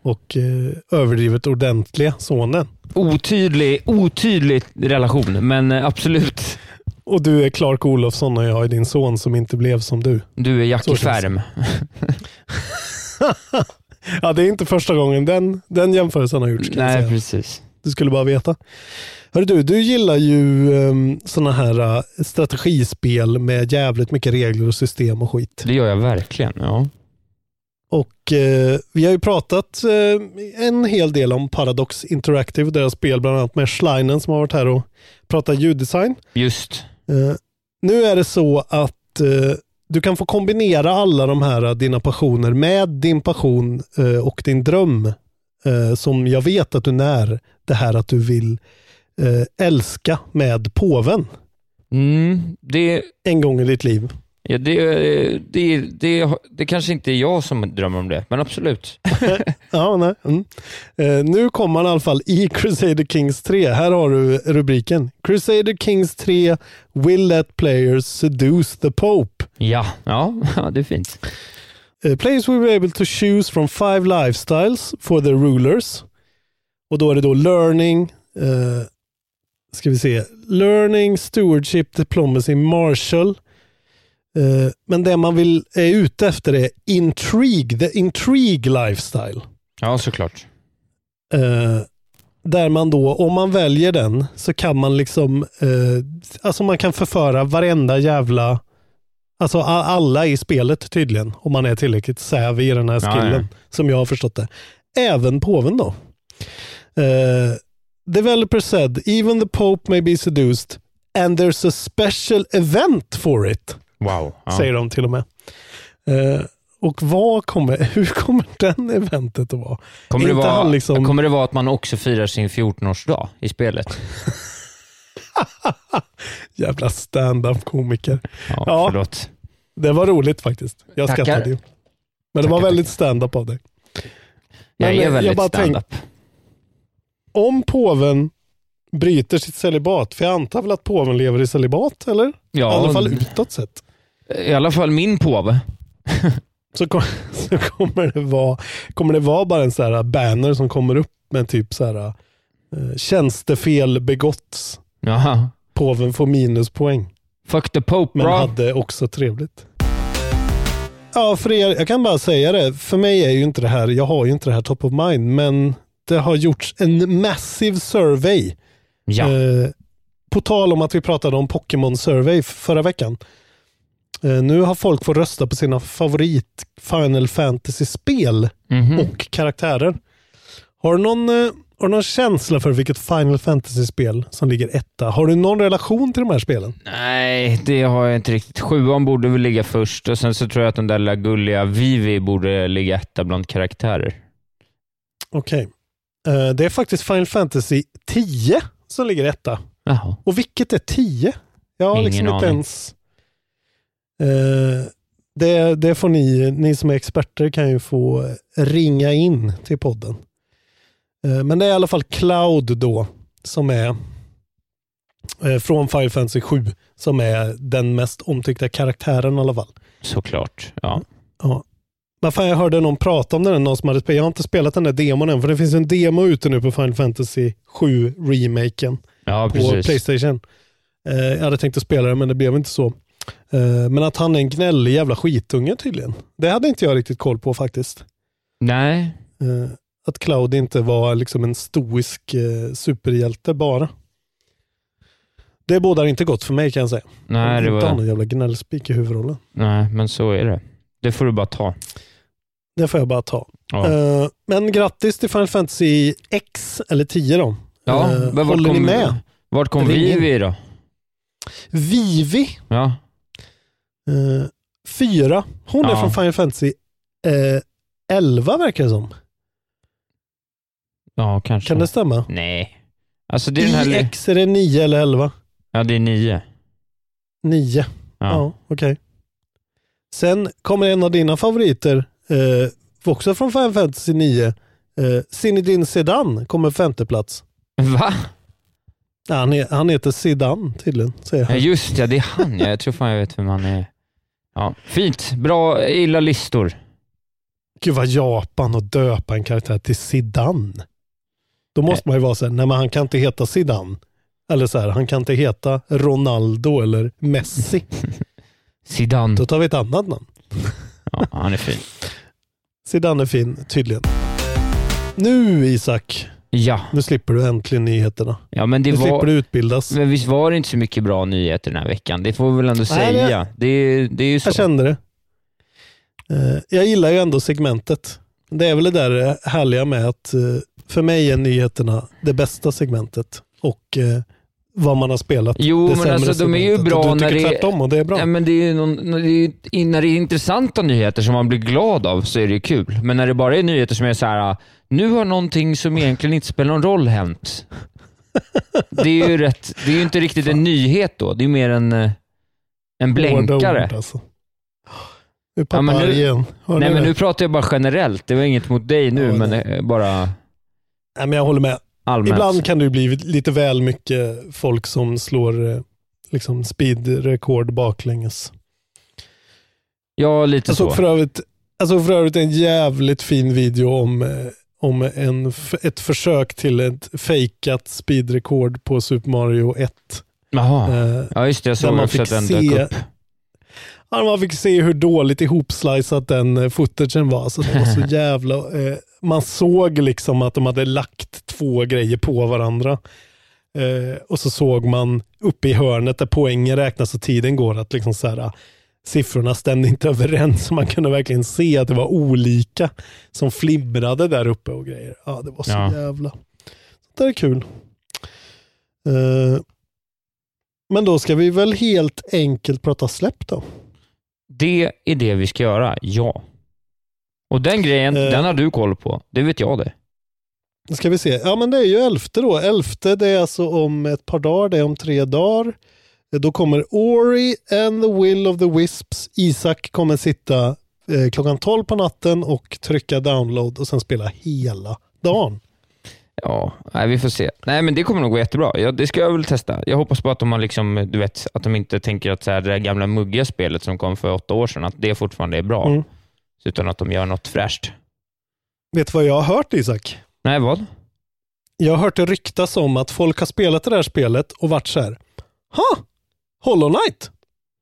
och eh, överdrivet ordentliga sonen. Otydlig, otydlig relation, men eh, absolut. Och du är Clark Olofsson och jag är din son som inte blev som du. Du är Jackie. Färm. Ja, det är inte första gången den, den jämförelsen har gjorts. Nej, precis. Du skulle bara veta. Hör du, du gillar ju um, sådana här uh, strategispel med jävligt mycket regler och system och skit. Det gör jag verkligen. Ja. Och eh, vi har ju pratat eh, en hel del om Paradox Interactive, deras spel, bland annat med Schleinen som har varit här och pratat ljuddesign. Just. Eh, nu är det så att eh, du kan få kombinera alla de här eh, dina passioner med din passion eh, och din dröm som jag vet att du när. Det här att du vill älska med påven Mm, det, en gång i ditt liv. Ja, det, det, det, det kanske inte är jag som drömmer om det, men absolut. Ja, nej. Mm. Eh, nu kommer han i alla fall i Crusader Kings 3. Här har du rubriken. Crusader Kings 3 will let players seduce the Pope. Ja, ja, ja det är fint. Uh, players will be able to choose from five lifestyles for the rulers. Och då är det då learning, uh, ska vi se, learning, stewardship, diplomacy, martial. Uh, men det man vill är ute efter är intrigue, the intrigue lifestyle. Ja, såklart. Eh, där man då, om man väljer den, så kan man liksom, eh, alltså man kan förföra varenda jävla, alltså alla i spelet tydligen, om man är tillräckligt savvy i den här Ja, skillen, som jag har förstått det. Även påven då. Eh, developer said, even the Pope may be seduced and there's a special event for it, Wow. Ja. säger de till och med. Eh, och vad kommer, hur kommer den eventet att vara? Kommer, det vara, liksom- kommer det vara att man också firar sin 14-årsdag i spelet? Jävla stand-up komiker. Ja, Ja. förlåt. Det var roligt faktiskt. Jag Tackar. skrattade ju. Men det var väldigt stand-up av dig. Jag Men, är väldigt jag bara tänk- stand-up. Om påven bryter sitt celibat, för jag antar väl att påven lever i celibat, eller? I Ja, alla fall utåt sett. I alla fall min påve. Så, kom, så kommer, det vara, kommer det vara bara en så här banner som kommer upp med typ så här eh, tjänstefel begåtts. Jaha. Påven får minuspoäng. Fuck the Pope Men bro. hade också trevligt. Ja, för er, jag kan bara säga det. För mig är ju inte det här, jag har ju inte det här top of mind, men det har gjorts en massive survey. Ja. Eh, på tal om att vi pratade om Pokémon survey förra veckan. Eh, nu har folk fått rösta på sina favorit Final Fantasy-spel Mhm. och karaktärer. Har du någon, eh, har du någon känsla för vilket Final Fantasy-spel som ligger etta? Har du någon relation till de här spelen? Nej, det har jag inte riktigt. Sjuan borde väl ligga först och sen så tror jag att den där lilla gulliga Vivi borde ligga etta bland karaktärer. Okej. Eh, det är faktiskt Final Fantasy 10 som ligger etta. Jaha. Och vilket är 10? Jag har Ingen liksom inte aning. ens... Eh, det, det får ni, ni som är experter kan ju få ringa in till podden. Eh, men det är i alla fall Cloud då, som är eh, från Final Fantasy 7, som är den mest omtyckta karaktären i alla fall. Såklart. Ja. Ja. Men fan, jag hörde någon prata om den, någon som hade spelat. Jag har inte spelat den där demon än, för det finns en demo ute nu på Final Fantasy 7 remaken Ja, på precis. Playstation. Eh, jag hade tänkt att spela det, men det blev inte så. Eh, men att han är en gnällig jävla skitunge tydligen. Det hade inte jag riktigt koll på faktiskt. Nej. Eh, att Cloud inte var liksom en stoisk eh, superhjälte bara. Det bådar inte gott för mig kan jag säga. Nej, det Inte ha var... någon jävla gnällspik i huvudrollen. Nej, men så är det. Det får du bara ta. Det får jag bara ta. Ja. Men grattis till Final Fantasy X, eller 10 då. Ja, men håller ni med? Vart kom. Vivi då? Vivi, Ja. Eh, 4. Hon är Ja. från Final Fantasy eh, 11 verkar det som. Ja, kanske. Kan det stämma? Nej. Alltså det är den här... I li- X är det 9 eller 11? Ja, det är nio. 9. Ja, Ja. okej. Sen kommer en av dina favoriter, eh, också från Final Fantasy 9. Eh, Zinedine Sedan kommer femte plats. Va? Ja, han, är, han heter Sedan tydligen, säger Ja, han. just ja, det är han ja. Jag tror fan jag vet vem han är. Ja, fint. Bra. Gillar listor. Gud vad Japan och döpa en karaktär till Sidan. Då måste man ju vara så här, nej men han kan inte heta Sidan. Eller så här, han kan inte heta Ronaldo eller Messi. Zidane. Då tar vi ett annat namn. Ja, han är fin. Sidan är fin, tydligen. Nu Isak, Ja, nu slipper du äntligen nyheterna. ja men det Nu slipper var... du utbildas. Men visst var det inte så mycket bra nyheter den här veckan? Det får vi väl ändå Nej, det- säga. Det, är- det är ju så. Jag kände det. Eh, Jag gillar ju ändå segmentet. Det är väl det där härliga med att eh, för mig är nyheterna det bästa segmentet. Och eh, vad man har spelat. Jo, det men alltså de är ju bra när det är... tvärtom och det är bra. Ja, men det är någon, när, det är, när det är intressanta nyheter som man blir glad av så är det kul. Men när det bara är nyheter som är så här, nu har någonting som egentligen inte spelar någon roll hänt. Det är ju rätt, det är ju inte riktigt en nyhet då. Det är mer en, eh, en blänkare. ord, alltså. Nu Ja, men nu- igen. Hör Nej, men nu pratar jag bara generellt. Det var inget mot dig nu, Ja, men nej. eh, bara Nej, men jag håller med. Allmänt. Ibland kan det bli lite väl mycket folk som slår eh, liksom speedrekord baklänges. Ja, lite Jag så. såg för övrigt, jag såg för övrigt en jävligt fin video om, eh, om en, ett försök till ett fejkat speedrekord på Super Mario 1. Jaha. Eh, Ja, just det. Jag såg man också fick att den se- dök upp. Man fick se hur dåligt ihopslicat den eh, footagen var. Så det var så jävla... Eh, man såg liksom att de hade lagt två grejer på varandra. Eh, och så såg man uppe i hörnet där poängen räknas och tiden går att liksom så här, eh, siffrorna stämde inte överens. Man kunde verkligen se att det var olika som flimrade där uppe och grejer. Ja, det var så Ja. jävla... Det är kul. Eh, men då ska vi väl helt enkelt prata släpp då. Det är det vi ska göra, ja. Och den grejen, Eh. den har du koll på. Det vet jag det. Nu ska vi se. Ja, men det är ju elfte då. Elfte, det är alltså om ett par dagar. Det är om tre dagar. Eh, Då kommer Ori and the Will of the Wisps. Isak kommer sitta eh, klockan 12 på natten och trycka download och sen spela hela dagen. Ja, nej, vi får se. Nej, men det kommer nog gå jättebra. Ja, det ska jag väl testa. Jag hoppas på att de har liksom, du vet, att de inte tänker att så här, det där gamla muggiga spelet som kom för åtta år sedan, att det fortfarande är bra. Mm. Utan att de gör något fräscht. Vet du vad jag har hört Isak? Nej, vad? Jag har hört det ryktas om att folk har spelat det här spelet och varit så här. Ha! Hollow Knight!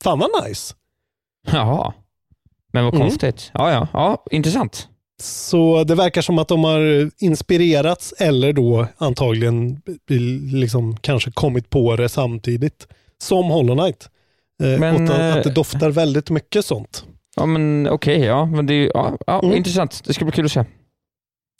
Fan vad nice! Jaha. Men vad Mm. konstigt. Ja, ja, ja, intressant. Så det verkar som att de har inspirerats eller då antagligen liksom kanske kommit på det samtidigt. Som Hollow Knight. Eh, Men, att, att det eh, doftar väldigt mycket sånt. Ja, men okej, ja. Men det är ja, ja, Mm. intressant. Det ska bli kul att se.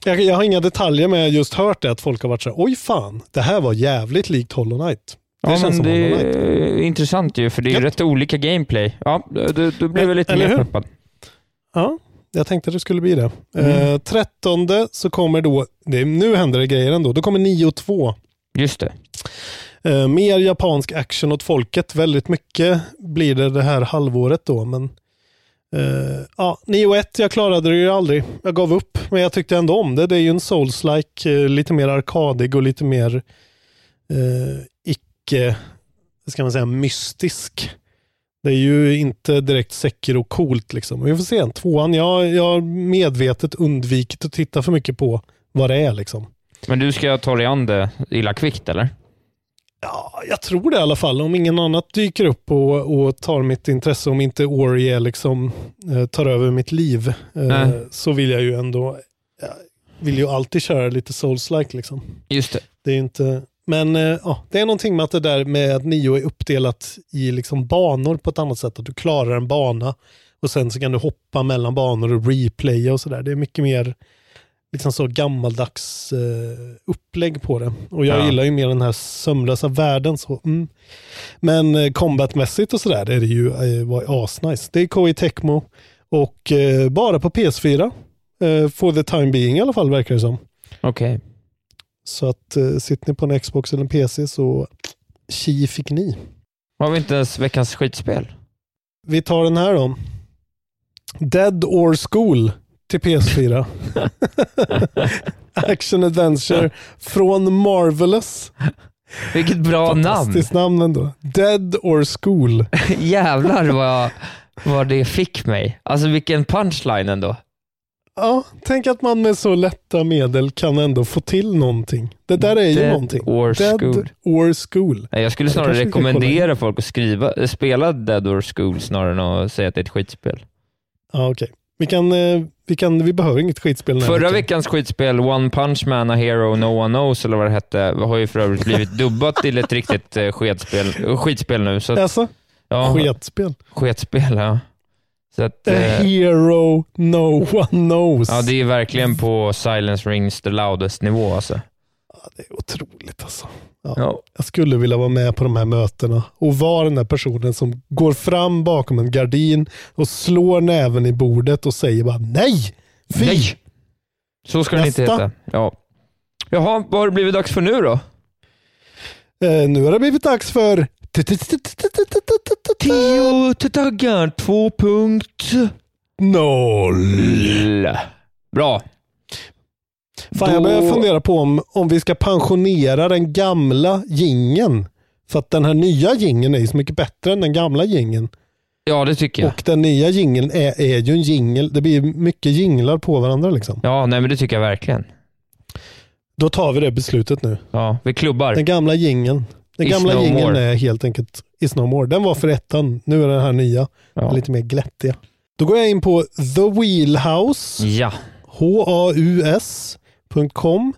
Jag, jag har inga detaljer men jag har just hört det att folk har varit så här, oj fan, det här var jävligt likt Hollow Knight. Det Ja, känns men som det Hollow Knight. är intressant ju, för det är ju Ja. rätt olika gameplay. Ja, du, du blev väl lite mer peppad. Ja, jag tänkte att det skulle bli det. Mm. Eh, trettonde så kommer då, det, nu händer det grejer ändå, då kommer 9 och 2. Just det. Eh, mer japansk action åt folket. Väldigt mycket blir det det här halvåret då. Men eh, ja, 9 och 1, jag klarade det ju aldrig. Jag gav upp, men jag tyckte ändå om det. Det är ju en souls-like, eh, lite mer arkadig och lite mer eh, icke, ska man säga, mystisk. Det är ju inte direkt säker och coolt liksom. Vi får se. Tvåan, jag, jag har medvetet undvikit att titta för mycket på vad det är liksom. Men du ska ta dig an det illa kvickt, eller? Ja, jag tror det i alla fall. Om ingen annat dyker upp och, och tar mitt intresse, om inte Ori liksom, eh, tar över mitt liv, eh, så vill jag ju ändå, jag vill ju alltid köra lite souls-like liksom. Just det. Det är ju inte, men eh, ja, det är någonting med att det där med att Nio är uppdelat i liksom banor på ett annat sätt. Att du klarar en bana och sen så kan du hoppa mellan banor och replaya och sådär. Det är mycket mer liksom så gammaldags eh, upplägg på det. Och jag Ja. gillar ju mer den här sömlösa världen. Så, mm. Men eh, combatmässigt och sådär är det ju eh, var asnice. Det är Koei Tecmo och eh, bara på PS4. Eh, for the time being i alla fall verkar det som. Okej. Så att eh, sitter ni på en Xbox eller en PC så tji fick ni. Har vi inte ens veckans skitspel? Vi tar den här då. Dead or School till PS4. Action Adventure från Marvelous. Vilket bra namn. Fantastiskt namn ändå. Dead or School. Jävlar vad, vad det fick mig. Alltså vilken punchline ändå. Ja, tänk att man med så lätta medel kan ändå få till någonting. Det där är ju Dead någonting. or Dead School. or School. Nej, Jag skulle snarare kan rekommendera folk att skriva, eh, spela Dead or School snarare än att säga att det är ett skitspel. Ja, okej. Vi, kan, eh, vi, kan, vi behöver inget skitspel Förra veckan. veckans skitspel, One Punch Man, A Hero No One Knows, eller vad det hette, har ju för övrigt blivit dubbat till ett riktigt eh, sketspel, skitspel nu. Så att, Alltså, ja, sketspel. sketspel, ja. Så att, A eh, hero no one knows. ja, det är verkligen på Silence Rings the loudest nivå alltså. Ja, det är otroligt alltså. Ja. Ja. Jag skulle vilja vara med på de här mötena och vara den där personen som går fram bakom en gardin och slår näven i bordet och säger bara nej! Fy! Nej! Så ska det inte heta. Ja. Jaha, vad har det blivit dags för nu då? Eh, nu har det blivit dags för Tio taggar, två punkt noll. Bra. Fan, jag Då- börjar fundera på om, om vi ska pensionera den gamla gingen. För att den här nya gingen är så mycket bättre än den gamla gingen. Ja, det tycker jag. Och den nya jingeln är, är ju en jingel. Det blir mycket jinglar på varandra liksom. Ja, nej men det tycker jag verkligen. Då tar vi det beslutet nu. Ja, vi klubbar. Den gamla jingeln. Den gamla no jingeln är helt enkelt Is No More. Den var för ettan, nu är den här nya. Ja. Lite mer glättiga. Då går jag in på The Wheelhouse. Ja. H-A-U-S.com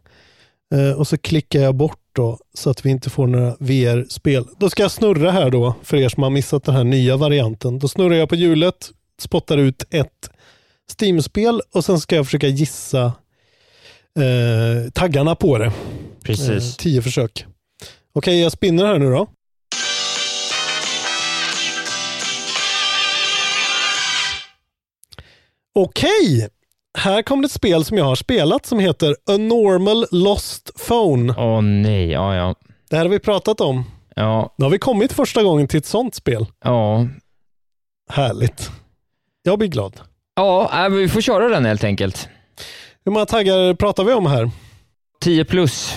eh, och så klickar jag bort då så att vi inte får några VR-spel. Då ska jag snurra här då för er som har missat den här nya varianten. Då snurrar jag på hjulet, spottar ut ett Steam-spel och sen ska jag försöka gissa eh, taggarna på det. Precis. Eh, tio försök. Okej, jag spinner här nu då. Okej, här kommer ett spel som jag har spelat som heter A Normal Lost Phone. Åh nej, ja ja. Det här har vi pratat om. Ja, Nu har vi kommit första gången till ett sånt spel. ja. Härligt. Jag blir glad. Ja, äh, vi får köra den helt enkelt. Hur många taggar pratar vi om här? 10 plus.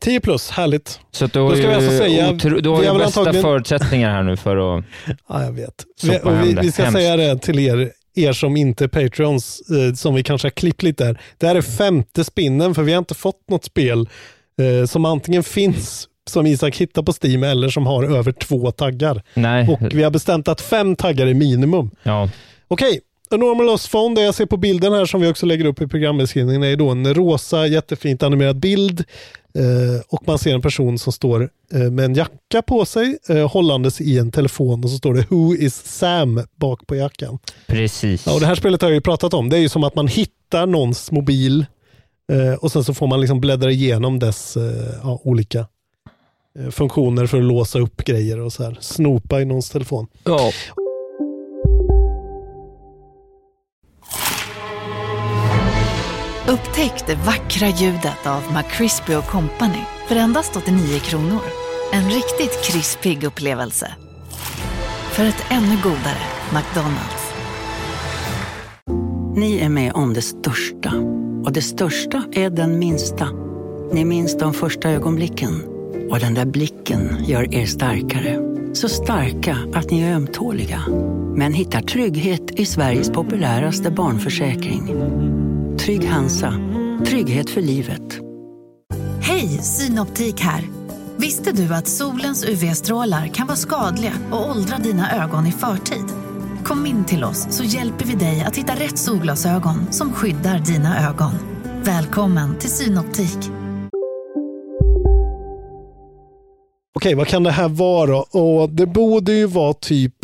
10 plus, härligt. Så har Då ska vi alltså säga- otro, du har vi ju bästa antagligen- förutsättningar här nu för att... Ja, jag vet. Vi, vi, vi ska Hemskt. säga det till er, er som inte är Patreons, eh, som vi kanske har klippt lite där. Det här är femte spinnen, för vi har inte fått något spel eh, som antingen finns, som Isak hittar på Steam, eller som har över två taggar. Nej. Och vi har bestämt att fem taggar är minimum. Ja. Okej, A Normal Lost Phone, det jag ser på bilden här som vi också lägger upp i programbeskrivningen är då en rosa jättefint animerad bild eh, och man ser en person som står eh, med en jacka på sig eh, hållandes i en telefon och så står det Who is Sam bak på jackan. Precis. Ja, och det här spelet har jag ju pratat om. Det är ju som att man hittar någons mobil och sen så får man liksom bläddra igenom dess ja, olika funktioner för att låsa upp grejer och så här. Snopa i någons telefon. Ja. Upptäck det vackra ljudet av McCrispy Company för endast 89 kronor. En riktigt krispig upplevelse. För ett ännu godare McDonalds. Ni är med om det största. Och det största är den minsta. Ni minns de första ögonblicken. Och den där blicken gör er starkare. Så starka att ni är ömtåliga. Men hittar trygghet i Sveriges populäraste barnförsäkring. Trygg Hansa. Trygghet för livet. Hej, Synoptik här. Visste du att solens UV-strålar kan vara skadliga och åldra dina ögon i förtid? Kom in till oss så hjälper vi dig att hitta rätt solglasögon som skyddar dina ögon. Välkommen till Synoptik. Okej, vad kan det här vara? Och det borde ju vara typ...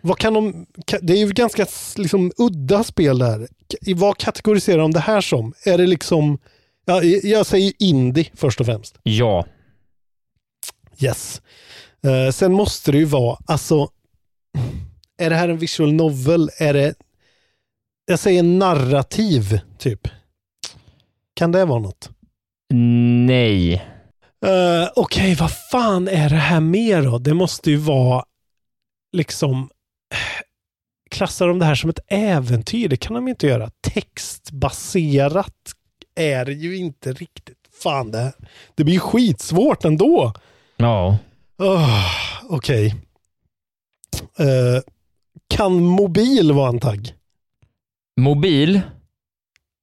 Vad kan de... Det är ju ganska liksom, udda spel där. Vad kategoriserar de det här som? Är det liksom... Ja, jag säger indie först och främst. Ja. Yes. Eh, sen måste det ju vara, alltså... Är det här en visual novel? Är det... Jag säger narrativ, typ. Kan det vara något? Nej. Uh, Okej, vad fan är det här mer då? Det måste ju vara liksom klassar de det här som ett äventyr? Det kan de inte göra. Textbaserat är det ju inte riktigt. Fan, det, här, det blir ju skitsvårt ändå. Ja. Oh, Okej. Eh, kan mobil vara en tagg? Mobil?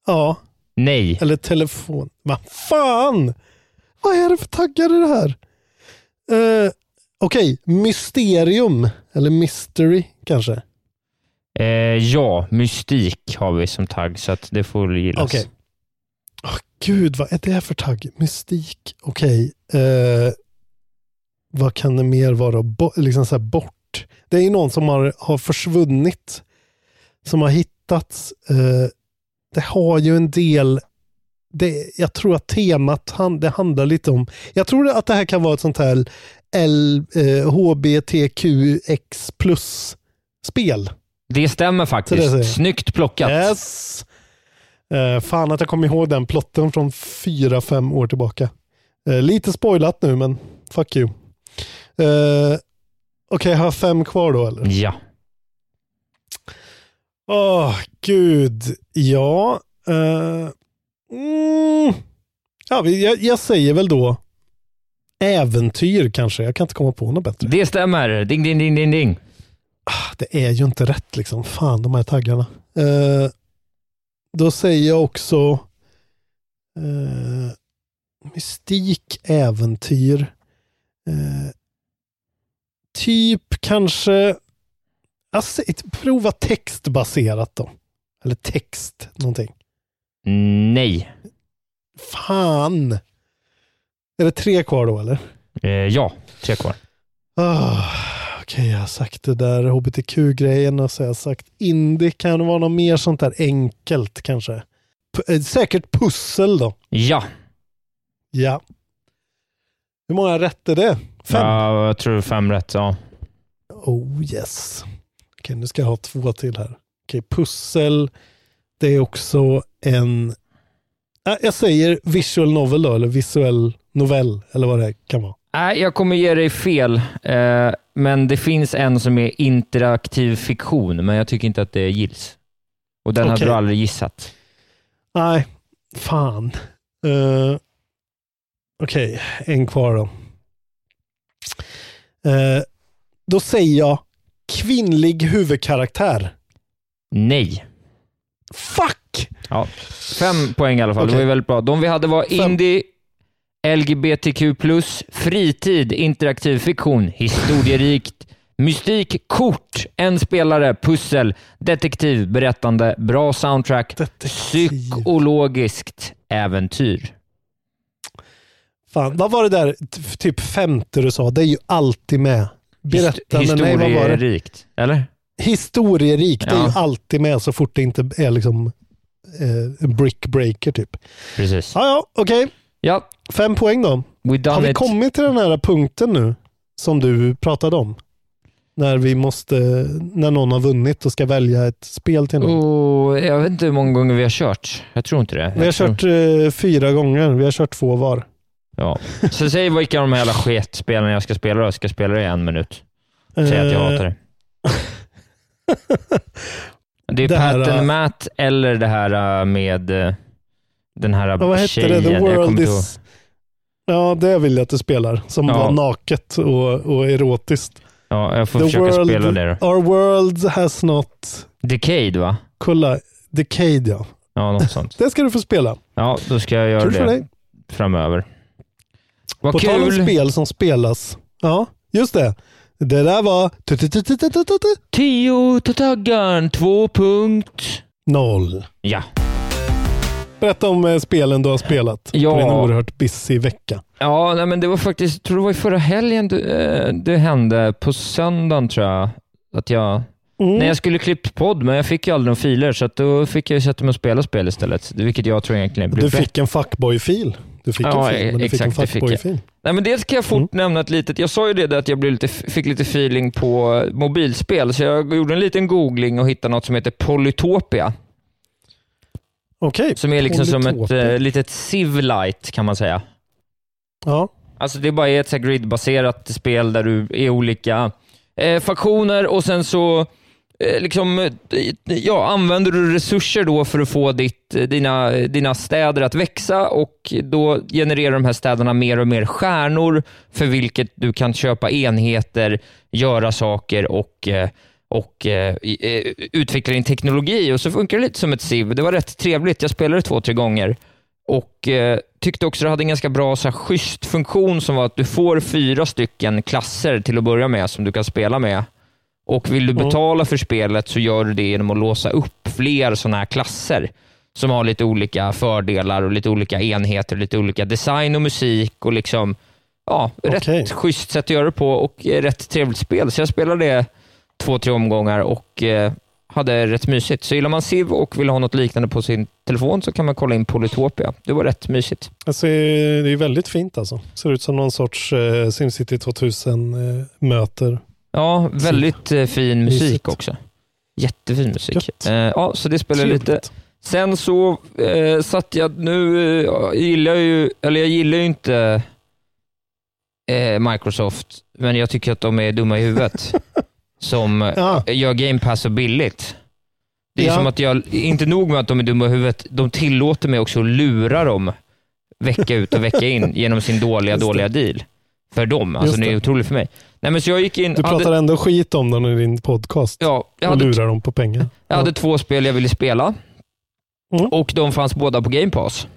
Ja. Nej. Eller telefon. Vad fan! Vad är det för taggar i det här? Eh, Okej, mysterium. Eller mystery kanske. Eh, ja, mystik har vi som tagg så det får gillas. Okej. Åh, Gud, vad är det för tagg? Mystik. Okej. Eh, vad kan det mer vara? Bo liksom så bort. Det är någon som har, har försvunnit. Som har hittats. Eh, det har ju en del det, jag tror att temat han, det handlar lite om, jag tror att det här kan vara ett sånt här L, eh, HBTQX plus spel. Det stämmer det faktiskt. jag. Snyggt plockat. Yes! Eh, fan att jag kommer ihåg den plotten från fyra, fem år tillbaka. Eh, lite spoilat nu, men fuck you. Eh, Okej, jag har fem kvar då eller? Ja. Åh, gud. Ja. eh, mm, ja jag, jag säger väl då äventyr kanske. Jag kan inte komma på något bättre. Det stämmer. Ding, ding, ding, ding, ding. Det är ju inte rätt liksom. Fan, de här taggarna. Eh, då säger jag också... eh, mystik, äventyr. Eh, typ kanske, alltså, prova textbaserat då. Eller text, någonting. Nej. Fan! Är det tre kvar då eller? Eh, ja, tre kvar. Ah, Okej, jag har sagt det där hbtq-grejen och så har jag sagt indie. Kan det vara något mer sånt där enkelt kanske? P- eh, säkert pussel då. Ja. Ja. Hur många rätt är det? Fem? Ja, jag tror fem rätt. Ja. Oh yes. Okej, nu ska jag ha två till här. Okej, pussel. Det är också en... Ja, jag säger visual novel då, eller visuell novell, eller vad det kan vara. Nej, jag kommer ge dig fel, eh, men det finns en som är interaktiv fiktion, men jag tycker inte att det gills. Och den hade Okej. du aldrig gissat. Nej, fan. Uh, Okej, en kvar då. Eh, då säger jag kvinnlig huvudkaraktär. Nej. Fuck! Ja, fem poäng i alla fall. Det Okej. var ju väldigt bra. De vi hade var Fem. indie, LGBTQ+, fritid, interaktiv fiktion, historierikt, mystik, kort, en spelare, pussel, detektiv, berättande, bra soundtrack, psykologiskt äventyr. Fan, vad var det där typ femte du sa? Det är ju alltid med. Berättande, nej vad var det? Historierikt, eller? Historierikt, det är ju Ja. alltid med så fort det inte är liksom eh, en brickbreaker typ. Precis. Ja, ja, okej. Ja. Fem poäng då. Har vi it. kommit till den här punkten nu som du pratade om? När vi måste, när någon har vunnit och ska välja ett spel till någon. Oh, jag vet inte hur många gånger vi har kört. Jag tror inte det. Vi har tror- kört eh, fyra gånger, vi har kört två var. Ja. Så säg vilka av de här jävla sketspelarna jag ska spela. Jag ska spela det i en minut. Säg att jag Eh. hatar det. Det är Det här, Pat and äh, Matt eller det här äh, med den här Ja, vad hette tjejen. det? The world is... Ja, det vill jag att du spelar. Som Ja. var naket och, och erotiskt. Ja, jag får The försöka world, spela det då. Our world has not... Decade va? Kolla, Decade ja. Ja, något sånt. Det ska du få spela. Ja, då ska jag göra Kul för det dig. framöver. Vad På tal om kul! spel som spelas. Ja, just det. Det där var... Tio taggarn, två punkt. Noll. Ja. Berätta om eh, spelen du har spelat Ja. på din oerhört busy vecka. Ja, nej, men det var faktiskt, jag tror det var i förra helgen det, eh, det hände. På söndagen tror jag. Att jag, Mm. när jag skulle klippt podd, men jag fick ju aldrig några filer, så då fick jag sätta mig och spela spel istället. Vilket jag tror egentligen blir Du bättre. fick en fuckboy-fil. Du fick Ja, en fil, men du en exakt, fick jag. fuckboy-fil. Nej, men dels kan jag fort Mm. nämna ett litet, jag sa ju det där att jag blev lite, fick lite feeling på mobilspel, så jag gjorde en liten googling och hittade något som heter Polytopia. Okej. Som är liksom som ett eh, litet Civ-light kan man säga. Ja. Alltså det bara är ett så här gridbaserat spel där du är olika eh, faktioner och sen så eh, liksom, eh, ja, använder du resurser då för att få ditt, eh, dina, dina städer att växa och då genererar de här städerna mer och mer stjärnor för vilket du kan köpa enheter, göra saker och eh, och eh, eh, utveckla din teknologi och så funkar det lite som ett SIV. Det var rätt trevligt. Jag spelade två, tre gånger och eh, tyckte också det hade en ganska bra så här, schysst funktion som var att du får fyra stycken klasser till att börja med som du kan spela med. Och vill du Mm. betala för spelet så gör du det genom att låsa upp fler sådana här klasser som har lite olika fördelar och lite olika enheter, lite olika design och musik och liksom ja, Okej. rätt schysst sätt att göra det på och eh, rätt trevligt spel. Så jag spelade det två, tre omgångar och eh, hade rätt mysigt. Så gillar man Civ och vill ha något liknande på sin telefon så kan man kolla in Polytopia. Det var rätt mysigt. Alltså, eh, det är väldigt fint alltså. Ser ut som någon sorts eh, Simcity 2000 eh, möter. Ja, väldigt eh, fin musik Mysigt. också. Jättefin musik. Eh, ja, så det spelade jag lite. Sen så eh, satt jag, nu eh, jag gillar jag ju, eller jag gillar ju inte eh, Microsoft, men jag tycker att de är dumma i huvudet. som eh, Ja. gör Game Pass så billigt. Det är Ja. som att jag, inte nog med att de är dumma i huvudet, de tillåter mig också att lura dem vecka ut och vecka in genom sin dåliga, dåliga deal. För dem. Alltså Just det är det. otroligt för mig. Nej, men så jag gick in, Du pratar ändå skit om den i din podcast. Ja, jag och hade, lurar dem på pengar. jag hade två spel jag ville spela Mm. och de fanns båda på Game Pass.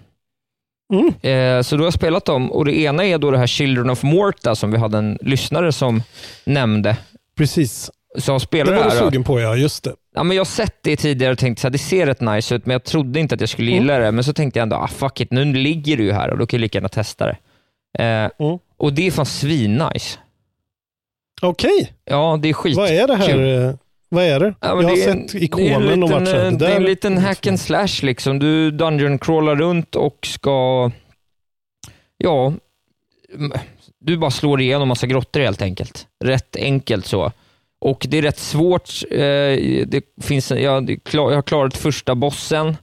Eh, så då har jag spelat dem och det ena är då det här Children of Morta som vi hade en lyssnare som nämnde. Precis. Så jag Det spelar var du sugen på ja, just det. Ja, men jag har sett det tidigare och tänkt att det ser rätt nice ut, men jag trodde inte att jag skulle gilla det. Men så tänkte jag ändå, ah, fuck it, nu ligger det ju här och då kan jag lika gärna testa det. Eh, Och det är fan svinnice. Okej. Ja, det är skit. Vad är det här? kul. eh, Vad är det? Ja, jag har det sett en ikonen och liten, varit så här, eh, det Det är en liten hack and slash liksom. Du dungeon crawlar runt och ska... Ja, du bara slår igenom massa grottor helt enkelt. Rätt enkelt så. Och det är rätt svårt. Eh, det finns, jag, jag har klarat första bossen.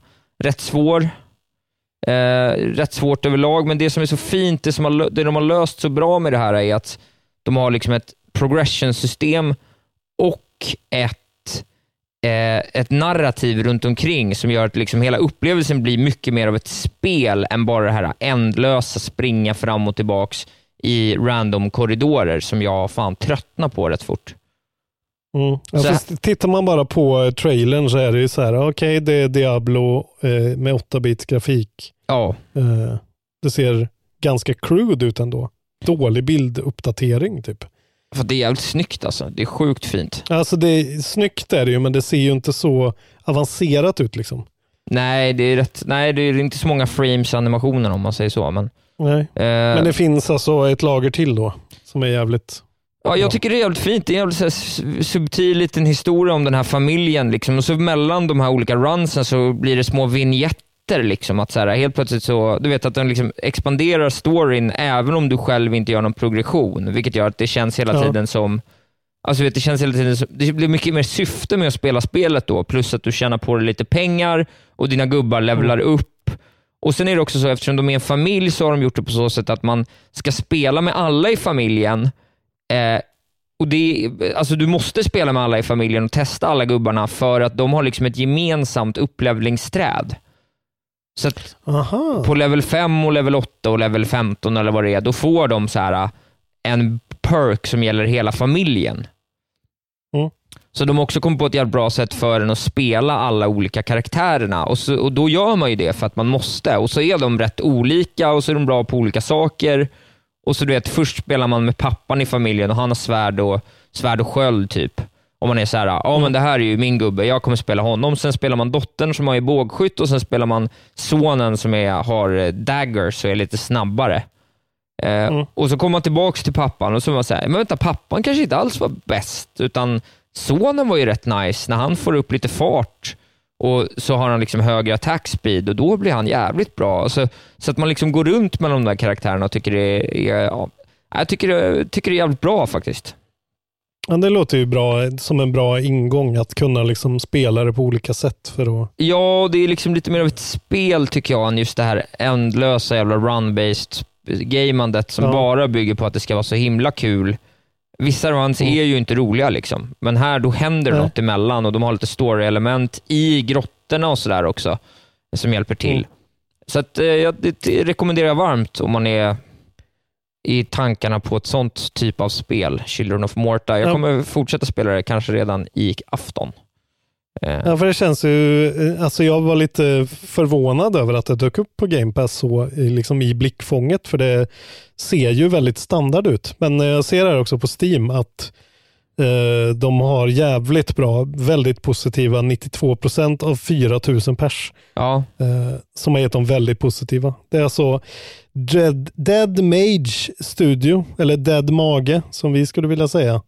Rätt svår. Eh, rätt svårt överlag, men det som är så fint, det, som har, det de har löst så bra med det här är att de har liksom ett progression-system och ett, eh, ett narrativ runt omkring som gör att liksom hela upplevelsen blir mycket mer av ett spel än bara det här ändlösa springa fram och tillbaks i random korridorer som jag fan tröttnar på rätt fort. Mm. Ja, Så- fast tittar man bara på eh, trailern så är det ju så här, okej det är Diablo eh, med 8-bits grafik. Ja. Eh, det ser ganska crude ut ändå. Dålig bilduppdatering typ. För det är jävligt snyggt alltså. Det är sjukt fint. Alltså det är snyggt är det ju, men det ser ju inte så avancerat ut liksom. Nej, det är, rätt, nej, det är inte så många frames i animationen om man säger så. Men, Nej. eh, Men det finns alltså ett lager till då, som är jävligt... Ja, jag tycker det är jävligt fint. Det är en jävligt här, subtil liten historia om den här familjen. Liksom. Och så mellan de här olika runsen så blir det små vignetter. Liksom, att så här, helt plötsligt så, du vet att den liksom expanderar storyn även om du själv inte gör någon progression. Vilket gör att det känns hela Ja. tiden som Alltså vet, det känns hela tiden det blir mycket mer syfte med att spela spelet då, plus att du tjänar på dig lite pengar och dina gubbar levlar upp. Och Sen är det också så, eftersom de är en familj, så har de gjort det på så sätt att man ska spela med alla i familjen. Eh, och det, alltså Du måste spela med alla i familjen och testa alla gubbarna för att de har liksom ett gemensamt upplevlingsträd. Så att Aha. på level 5 och level 8 och level 15 eller vad det är, då får de så här en perk som gäller hela familjen. Mm. Så de har också kommit på ett jävligt bra sätt för en att spela alla olika karaktärerna och, så, och då gör man ju det för att man måste. Och så är de rätt olika och så är de bra på olika saker. Och så du vet, först spelar man med pappan i familjen och han har svärd och, svärd och sköld typ. Om man är så här, ja men det här är ju min gubbe, jag kommer spela honom. Sen spelar man dottern som har bågskytt och sen spelar man sonen som är, har eh, daggers och är lite snabbare. Eh, Och så kommer man tillbaks till pappan och så är man säger, men vänta, pappan kanske inte alls var bäst, utan sonen var ju rätt nice när han får upp lite fart och så har han liksom högre attack speed och då blir han jävligt bra. Så, så att man liksom går runt mellan de där karaktärerna och tycker det är, ja, jag tycker det, tycker det är jävligt bra faktiskt. Ja, det låter ju bra, som en bra ingång att kunna liksom spela det på olika sätt. för att... Ja, det är liksom lite mer av ett spel tycker jag, än just det här ändlösa jävla run-based gamandet som Ja. bara bygger på att det ska vara så himla kul. Vissa runs är ju inte roliga, liksom. men här då händer Nej. något emellan och de har lite story-element i grottorna och sådär också, som hjälper till. Mm. Så att, eh, jag det, rekommenderar jag varmt om man är i tankarna på ett sånt typ av spel, Children of Morta. Jag Ja. kommer fortsätta spela det kanske redan i afton. Eh, Ja, för det känns ju, eh, alltså jag var lite förvånad över att det dök upp på Game Pass så liksom i blickfånget, för det ser ju väldigt standard ut. Men eh, jag ser här också på Steam att eh, de har jävligt bra, väldigt positiva 92% av 4000 pers. Ja. Eh, som har gett dem väldigt positiva. Det är alltså Dead, Dead Mage Studio, eller Dead Mage som vi skulle vilja säga.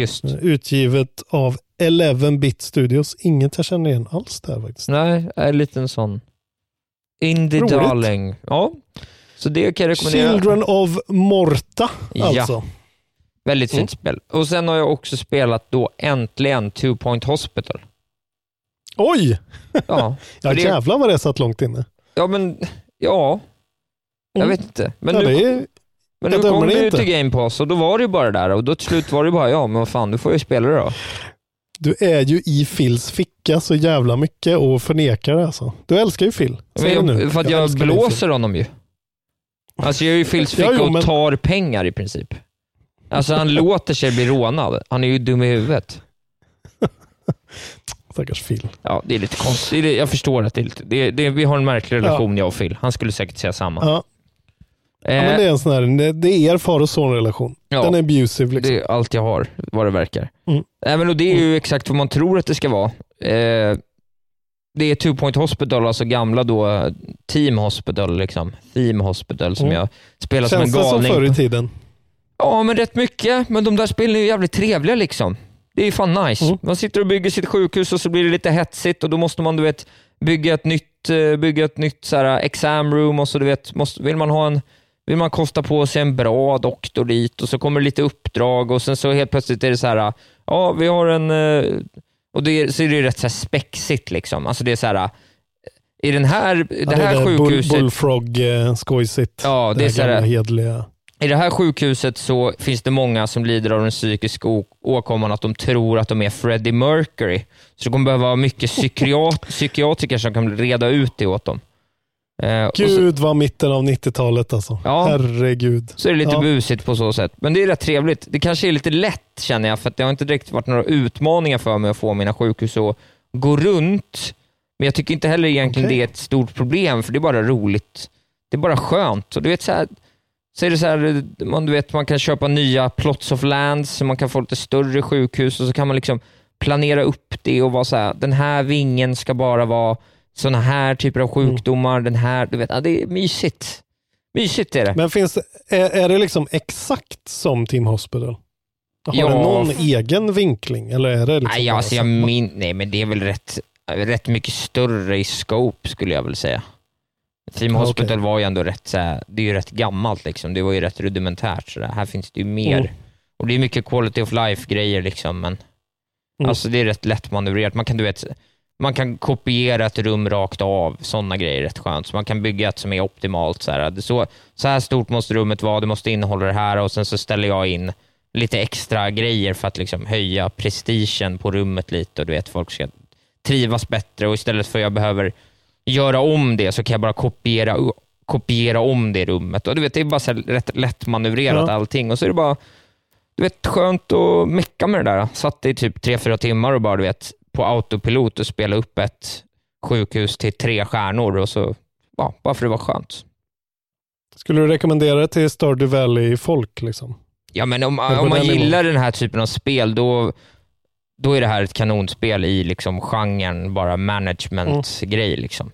Just. Utgivet av 11-bit Studios. Inget jag känner igen alls där faktiskt. Nej, en liten sån. Indie Roligt. Darling. Ja, så det kan jag rekommendera. Children of Morta alltså. Ja. Väldigt fint Mm. spel. Och sen har jag också spelat då äntligen Two Point Hospital. Oj! Ja, Ja det- jävlar vad det satt långt inne. ja men ja. Jag Mm. vet inte. Men ja, nu, det är, men jag nu kom inte. till Game Pass och då var det ju bara det där och då till slut var det bara, ja men vad fan, du får ju spela det då. du är ju i Phils ficka så jävla mycket och förnekar det alltså. Du älskar ju Phil. Men nu. jag, för att jag, dig, Phil. blåser honom ju. Alltså jag är ju Phils Ja, ficka jo, och men- tar pengar i princip. Alltså han låter sig bli rånad. Han är ju dum i huvudet. Stackars Phil. Ja, det är lite konstigt. Jag förstår att det är lite, det är, det är, vi har en märklig relation jag och Phil. Han skulle säkert säga samma. Ja. Ja, Eh, men det är en sån här, det är er far och son-relation. Ja. Den är abusive. Liksom. Det är allt jag har, vad det verkar. Mm. Även och det är ju exakt vad man tror att det ska vara. Eh, det är Two Point Hospital, alltså gamla då Team Hospital, liksom. Theme Hospital, som Mm. jag spelar Känns som det en som galning. förr i tiden? Ja, men rätt mycket. Men de där spelen är ju jävligt trevliga liksom. Det är ju fan nice. Mm. Man sitter och bygger sitt sjukhus och så blir det lite hetsigt och då måste man du vet, bygga ett nytt, eh, bygga ett nytt så här, exam room och så du vet, måste, vill man ha en vill man kosta på sig en bra doktor dit och så kommer det lite uppdrag och sen så helt plötsligt är det så här, ja vi har en, eh, och det är, så är det rätt så här spexigt liksom. Alltså det är så här, i den här, det Ja, här där sjukhuset, Bull, bullfrog eh, skojsigt. Ja, det är här så här- hedliga. i det här sjukhuset så finns det många som lider av den psykiska åkomman att de tror att de är Freddie Mercury. Så det kommer behöva mycket psykiat psykiatriker som kan reda ut det åt dem. Eh, och så, Gud vad mitten av 90-talet alltså. Ja. Herregud. så är det lite Ja. busigt på så sätt. Men det är rätt trevligt. Det kanske är lite lätt känner jag, för att det har inte direkt varit några utmaningar för mig att få mina sjukhus att gå runt. Men jag tycker inte heller egentligen Okej. det är ett stort problem, för det är bara roligt. Det är bara skönt. Och du vet, så, här, så är det så här, man, du vet, man kan köpa nya plots of lands, så man kan få lite större sjukhus och så kan man liksom planera upp det och vara så här, den här vingen ska bara vara sådana här typer av sjukdomar, den här, du vet, ja, det är mysigt. Mysigt är det. Men finns det, är, är det liksom exakt som Team Hospital? Har Ja. det någon egen vinkling? Eller är det liksom Nej, alltså jag min, nej, men det är väl rätt, rätt mycket större i scope skulle jag väl säga. Team Hospital okej. var ju ändå rätt, så här, det är ju rätt gammalt liksom. Det var ju rätt rudimentärt. Så där. Här finns det ju mer. Mm. Och det är mycket quality of life-grejer liksom, men Mm. alltså det är rätt lätt manövrerat. Man kan, du vet, man kan kopiera ett rum rakt av. Sådana grejer är rätt skönt. Så man kan bygga ett som är optimalt. Så här, så, så här stort måste rummet vara, det måste innehålla det här och sen så ställer jag in lite extra grejer för att liksom höja prestigen på rummet lite och du vet, folk ska trivas bättre och istället för att jag behöver göra om det så kan jag bara kopiera, kopiera om det rummet. Och du vet, det är bara så här rätt lätt manövrerat Ja. allting och så är det bara du vet, skönt att mecka med det där. Satt i typ tre fyra timmar och bara du vet, på autopilot och spela upp ett sjukhus till tre stjärnor och så, ja, bara för det var skönt. Skulle du rekommendera det till Stardew Valley-folk? Liksom? Ja, men om, om man gillar den här typen av spel, då, då är det här ett kanonspel i liksom genren bara management-grej. Liksom.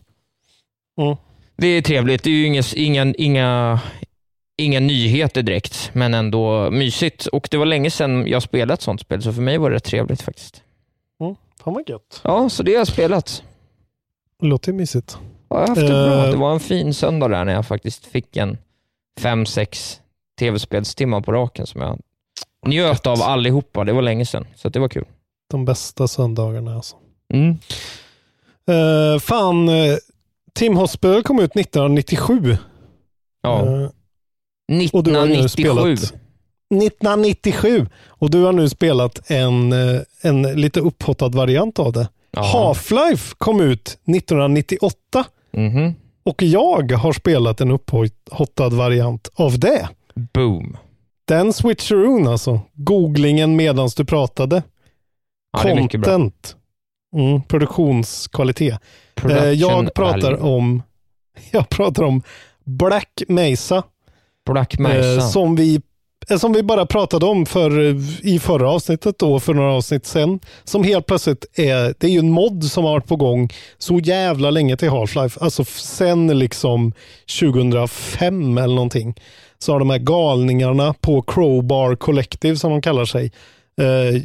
Mm. Det är trevligt. Det är ju inga, inga, inga, inga nyheter direkt, men ändå mysigt. Och Det var länge sedan jag spelade ett sånt spel, så för mig var det rätt trevligt faktiskt. Mm. Fan vad gött. Ja, så det har jag spelat. Låter mysigt. Ja, jag har haft det bra. Eh. Det var en fin söndag där när jag faktiskt fick en fem, sex tv-spelstimmar på raken som jag njöt av allihopa. Det var länge sedan, så det var kul. De bästa söndagarna alltså. Mm. Uh, fan, uh, Team Hospital kom ut 1997. Ja. Eh, och du har nu 1997. spelat 1997. Och du har nu spelat en, eh, en lite upphottad variant av det. Half-Life kom ut 1998 Mhm. och jag har spelat en upphottad variant av det. Boom. Den switcheroon alltså. Googlingen medan du pratade. Ja. Content. Mm, produktionskvalitet. Eh, jag pratar value. om jag pratar om Black Mesa. Black Mesa. Eh, som, vi, eh, Eh, som vi bara pratade om för, eh, i förra avsnittet då, för några avsnitt sen. Som helt plötsligt är, det är ju en mod som har varit på gång så jävla länge till Half-Life. Alltså sen liksom 2005 eller någonting. Så har de här galningarna på Crowbar Collective som de kallar sig. Eh,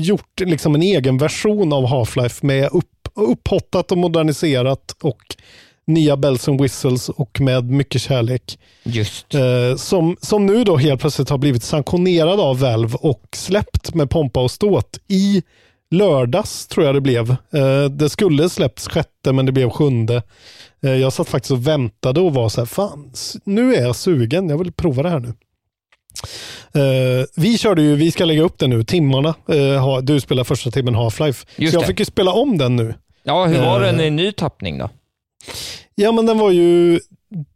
gjort liksom en egen version av Half-Life med upp, upphottat och moderniserat och nya bells and whistles och med mycket kärlek. Just. Eh, som, som nu då helt plötsligt har blivit sanktionerad av Valve och släppt med pompa och ståt i lördags tror jag det blev. Eh, det skulle släppts sjätte men det blev sjunde. Eh, jag satt faktiskt och väntade och var så här, fan, nu är jag sugen, jag vill prova det här nu. Eh, vi körde ju, vi ska lägga upp det nu, timmarna. Eh, ha, du spelar första timmen Half-Life. Så jag det. fick ju spela om den nu. Ja, hur var Eh, den i ny tappning då? Ja, men den var ju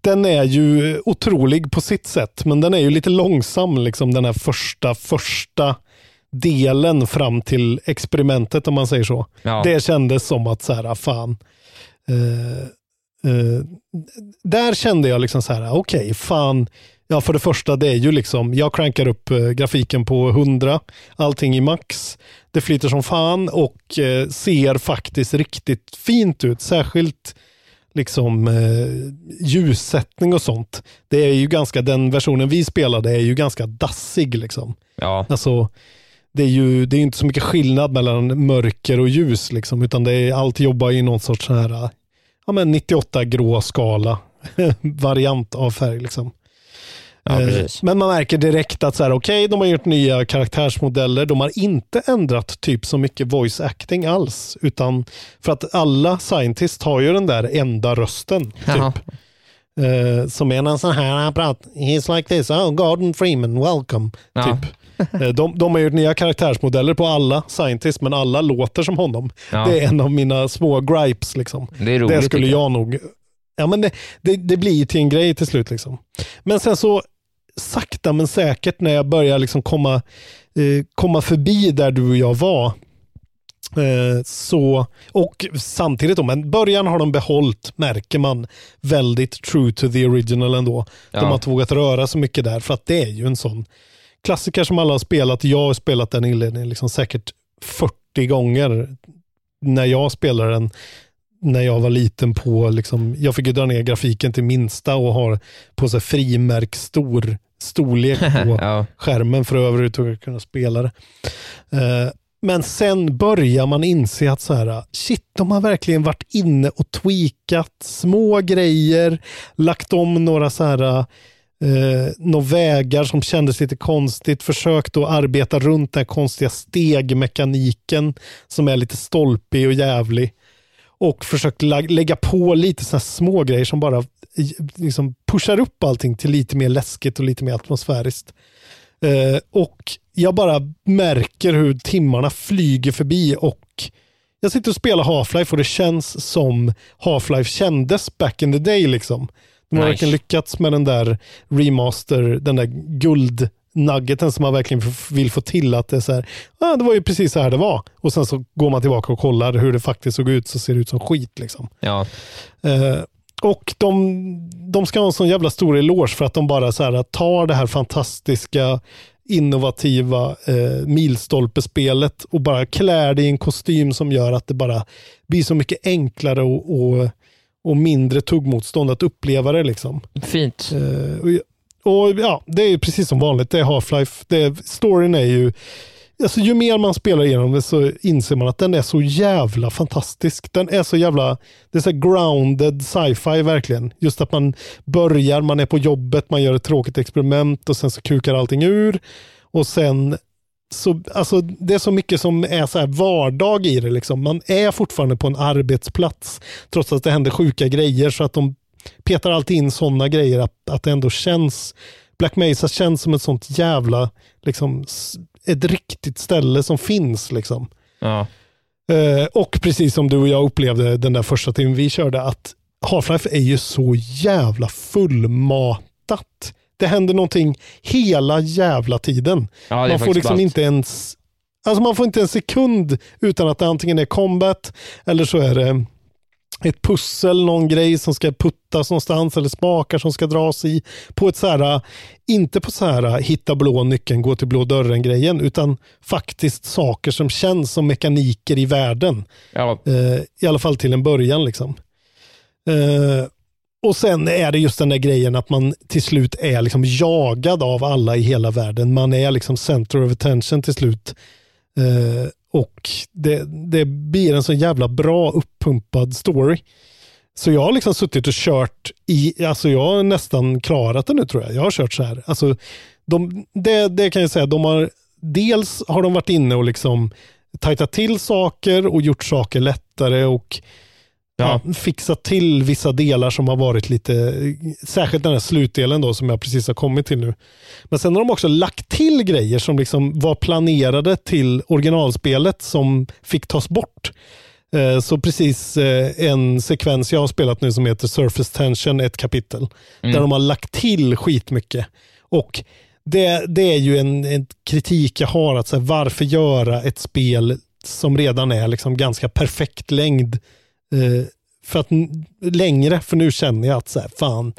den är ju otrolig på sitt sätt, men den är ju lite långsam, liksom den här första, första delen fram till experimentet om man säger så. Ja. Det kändes som att så här, fan. eh, eh, där kände jag liksom så här, okej, fan. Ja, för det första, det är ju liksom, jag crankar upp eh, grafiken på 100, allting i max. Det flyter som fan och eh, ser faktiskt riktigt fint ut, särskilt liksom eh, ljussättning och sånt. Det är ju ganska, den versionen vi spelade är ju ganska dassig liksom. Ja. Alltså, det är ju det är inte så mycket skillnad mellan mörker och ljus liksom, utan det är, allt jobbar i någon sorts sån här, ja men 98 grå skala variant av färg liksom. Ja, Eh. Men man märker direkt att så här, okej, de har gjort nya karaktärsmodeller. De har inte ändrat typ så mycket voice acting alls. Utan för att alla scientists har ju den där enda rösten. Jaha. Typ. Eh, som är en sån här, he's like this, oh Gordon Freeman, welcome. Ja. Typ. Eh, De, de har gjort nya karaktärsmodeller på alla scientists, men alla låter som honom. Ja. Det är en av mina små gripes. Liksom. Det roligt, Det skulle jag. jag nog... Ja, men det, det, det blir till en grej till slut. Liksom. Men sen så sakta men säkert när jag börjar liksom komma, eh, komma förbi där du och jag var. Eh, så, och samtidigt då, men början har de behållit, märker man, väldigt true to the original ändå. Ja. De har inte vågat röra så mycket där, för att det är ju en sån klassiker som alla har spelat. Jag har spelat den inledningen liksom säkert 40 gånger när jag spelade den när jag var liten på, liksom, jag fick ju dra ner grafiken till minsta och har på sig frimärk stor storlek på Ja. skärmen för att överhuvudtaget kunna spela det. Eh, men sen börjar man inse att så här, shit, de har verkligen varit inne och tweakat små grejer, lagt om några så här eh, några vägar som kändes lite konstigt, försökt att arbeta runt den konstiga stegmekaniken som är lite stolpig och jävlig. Och försökt lä- lägga på lite sådana små grejer som bara liksom pushar upp allting till lite mer läskigt och lite mer atmosfäriskt. Eh, och jag bara märker hur timmarna flyger förbi och jag sitter och spelar Half-Life och det känns som Half-Life kändes back in the day. liksom. De har Nice. verkligen lyckats med den där remaster, den där guldnuggeten som man verkligen vill få till att det är så här, ah, det var ju precis så här det var. Och sen så går man tillbaka och kollar hur det faktiskt såg ut så ser det ut som skit. liksom. Ja. Eh, och de, de ska ha en sån jävla stor eloge för att de bara så här, tar det här fantastiska innovativa eh, milstolpespelet och bara klär det i en kostym som gör att det bara blir så mycket enklare och, och, och mindre tuggmotstånd att uppleva det. liksom. Fint. Eh, och, och ja, Det är precis som vanligt. Det är Half-Life. Storyn är ju... Alltså, ju mer man spelar igenom det så inser man att den är så jävla fantastisk. Den är så jävla... Det är så grounded sci-fi verkligen. Just att man börjar, man är på jobbet, man gör ett tråkigt experiment och sen så kukar allting ur. Och sen så, alltså, det är så mycket som är så här vardag i det. Liksom. Man är fortfarande på en arbetsplats trots att det händer sjuka grejer. Så att de petar alltid in sådana grejer att, att det ändå känns Black Mesa känns som ett sånt jävla, liksom, ett riktigt ställe som finns. Liksom. Ja. Eh, och precis som du och jag upplevde den där första timmen vi körde, att Half-Life är ju så jävla fullmatat. Det händer någonting hela jävla tiden. Ja, man får liksom ballt. inte ens Alltså man får inte en sekund utan att det antingen är combat eller så är det ett pussel, någon grej som ska puttas någonstans eller spakar som ska dras i. På ett så här, inte på så här hitta blå nyckeln, gå till blå dörren grejen, utan faktiskt saker som känns som mekaniker i världen. Ja. Eh, I alla fall till en början liksom. Eh, och sen är det just den där grejen att man till slut är liksom jagad av alla i hela världen. Man är liksom center of attention till slut. Eh, och det, det blir en så jävla bra uppumpad story. Så jag har liksom suttit och kört i, alltså jag har nästan klarat det nu tror jag. Jag har kört så här. Alltså, de, det, det kan jag säga, de har, dels har de varit inne och liksom tajtat till saker och gjort saker lättare och ja. fixat till vissa delar som har varit lite, särskilt den här slutdelen då som jag precis har kommit till nu. Men sen har de också lagt till grejer som liksom var planerade till originalspelet som fick tas bort. Eh, Så precis eh, en sekvens jag har spelat nu som heter Surface Tension, ett kapitel, Mm. där de har lagt till skitmycket. Och det, det är ju en, en kritik jag har, att så här, varför göra ett spel som redan är liksom ganska perfekt längd för att längre, för nu känner jag att så här, fan,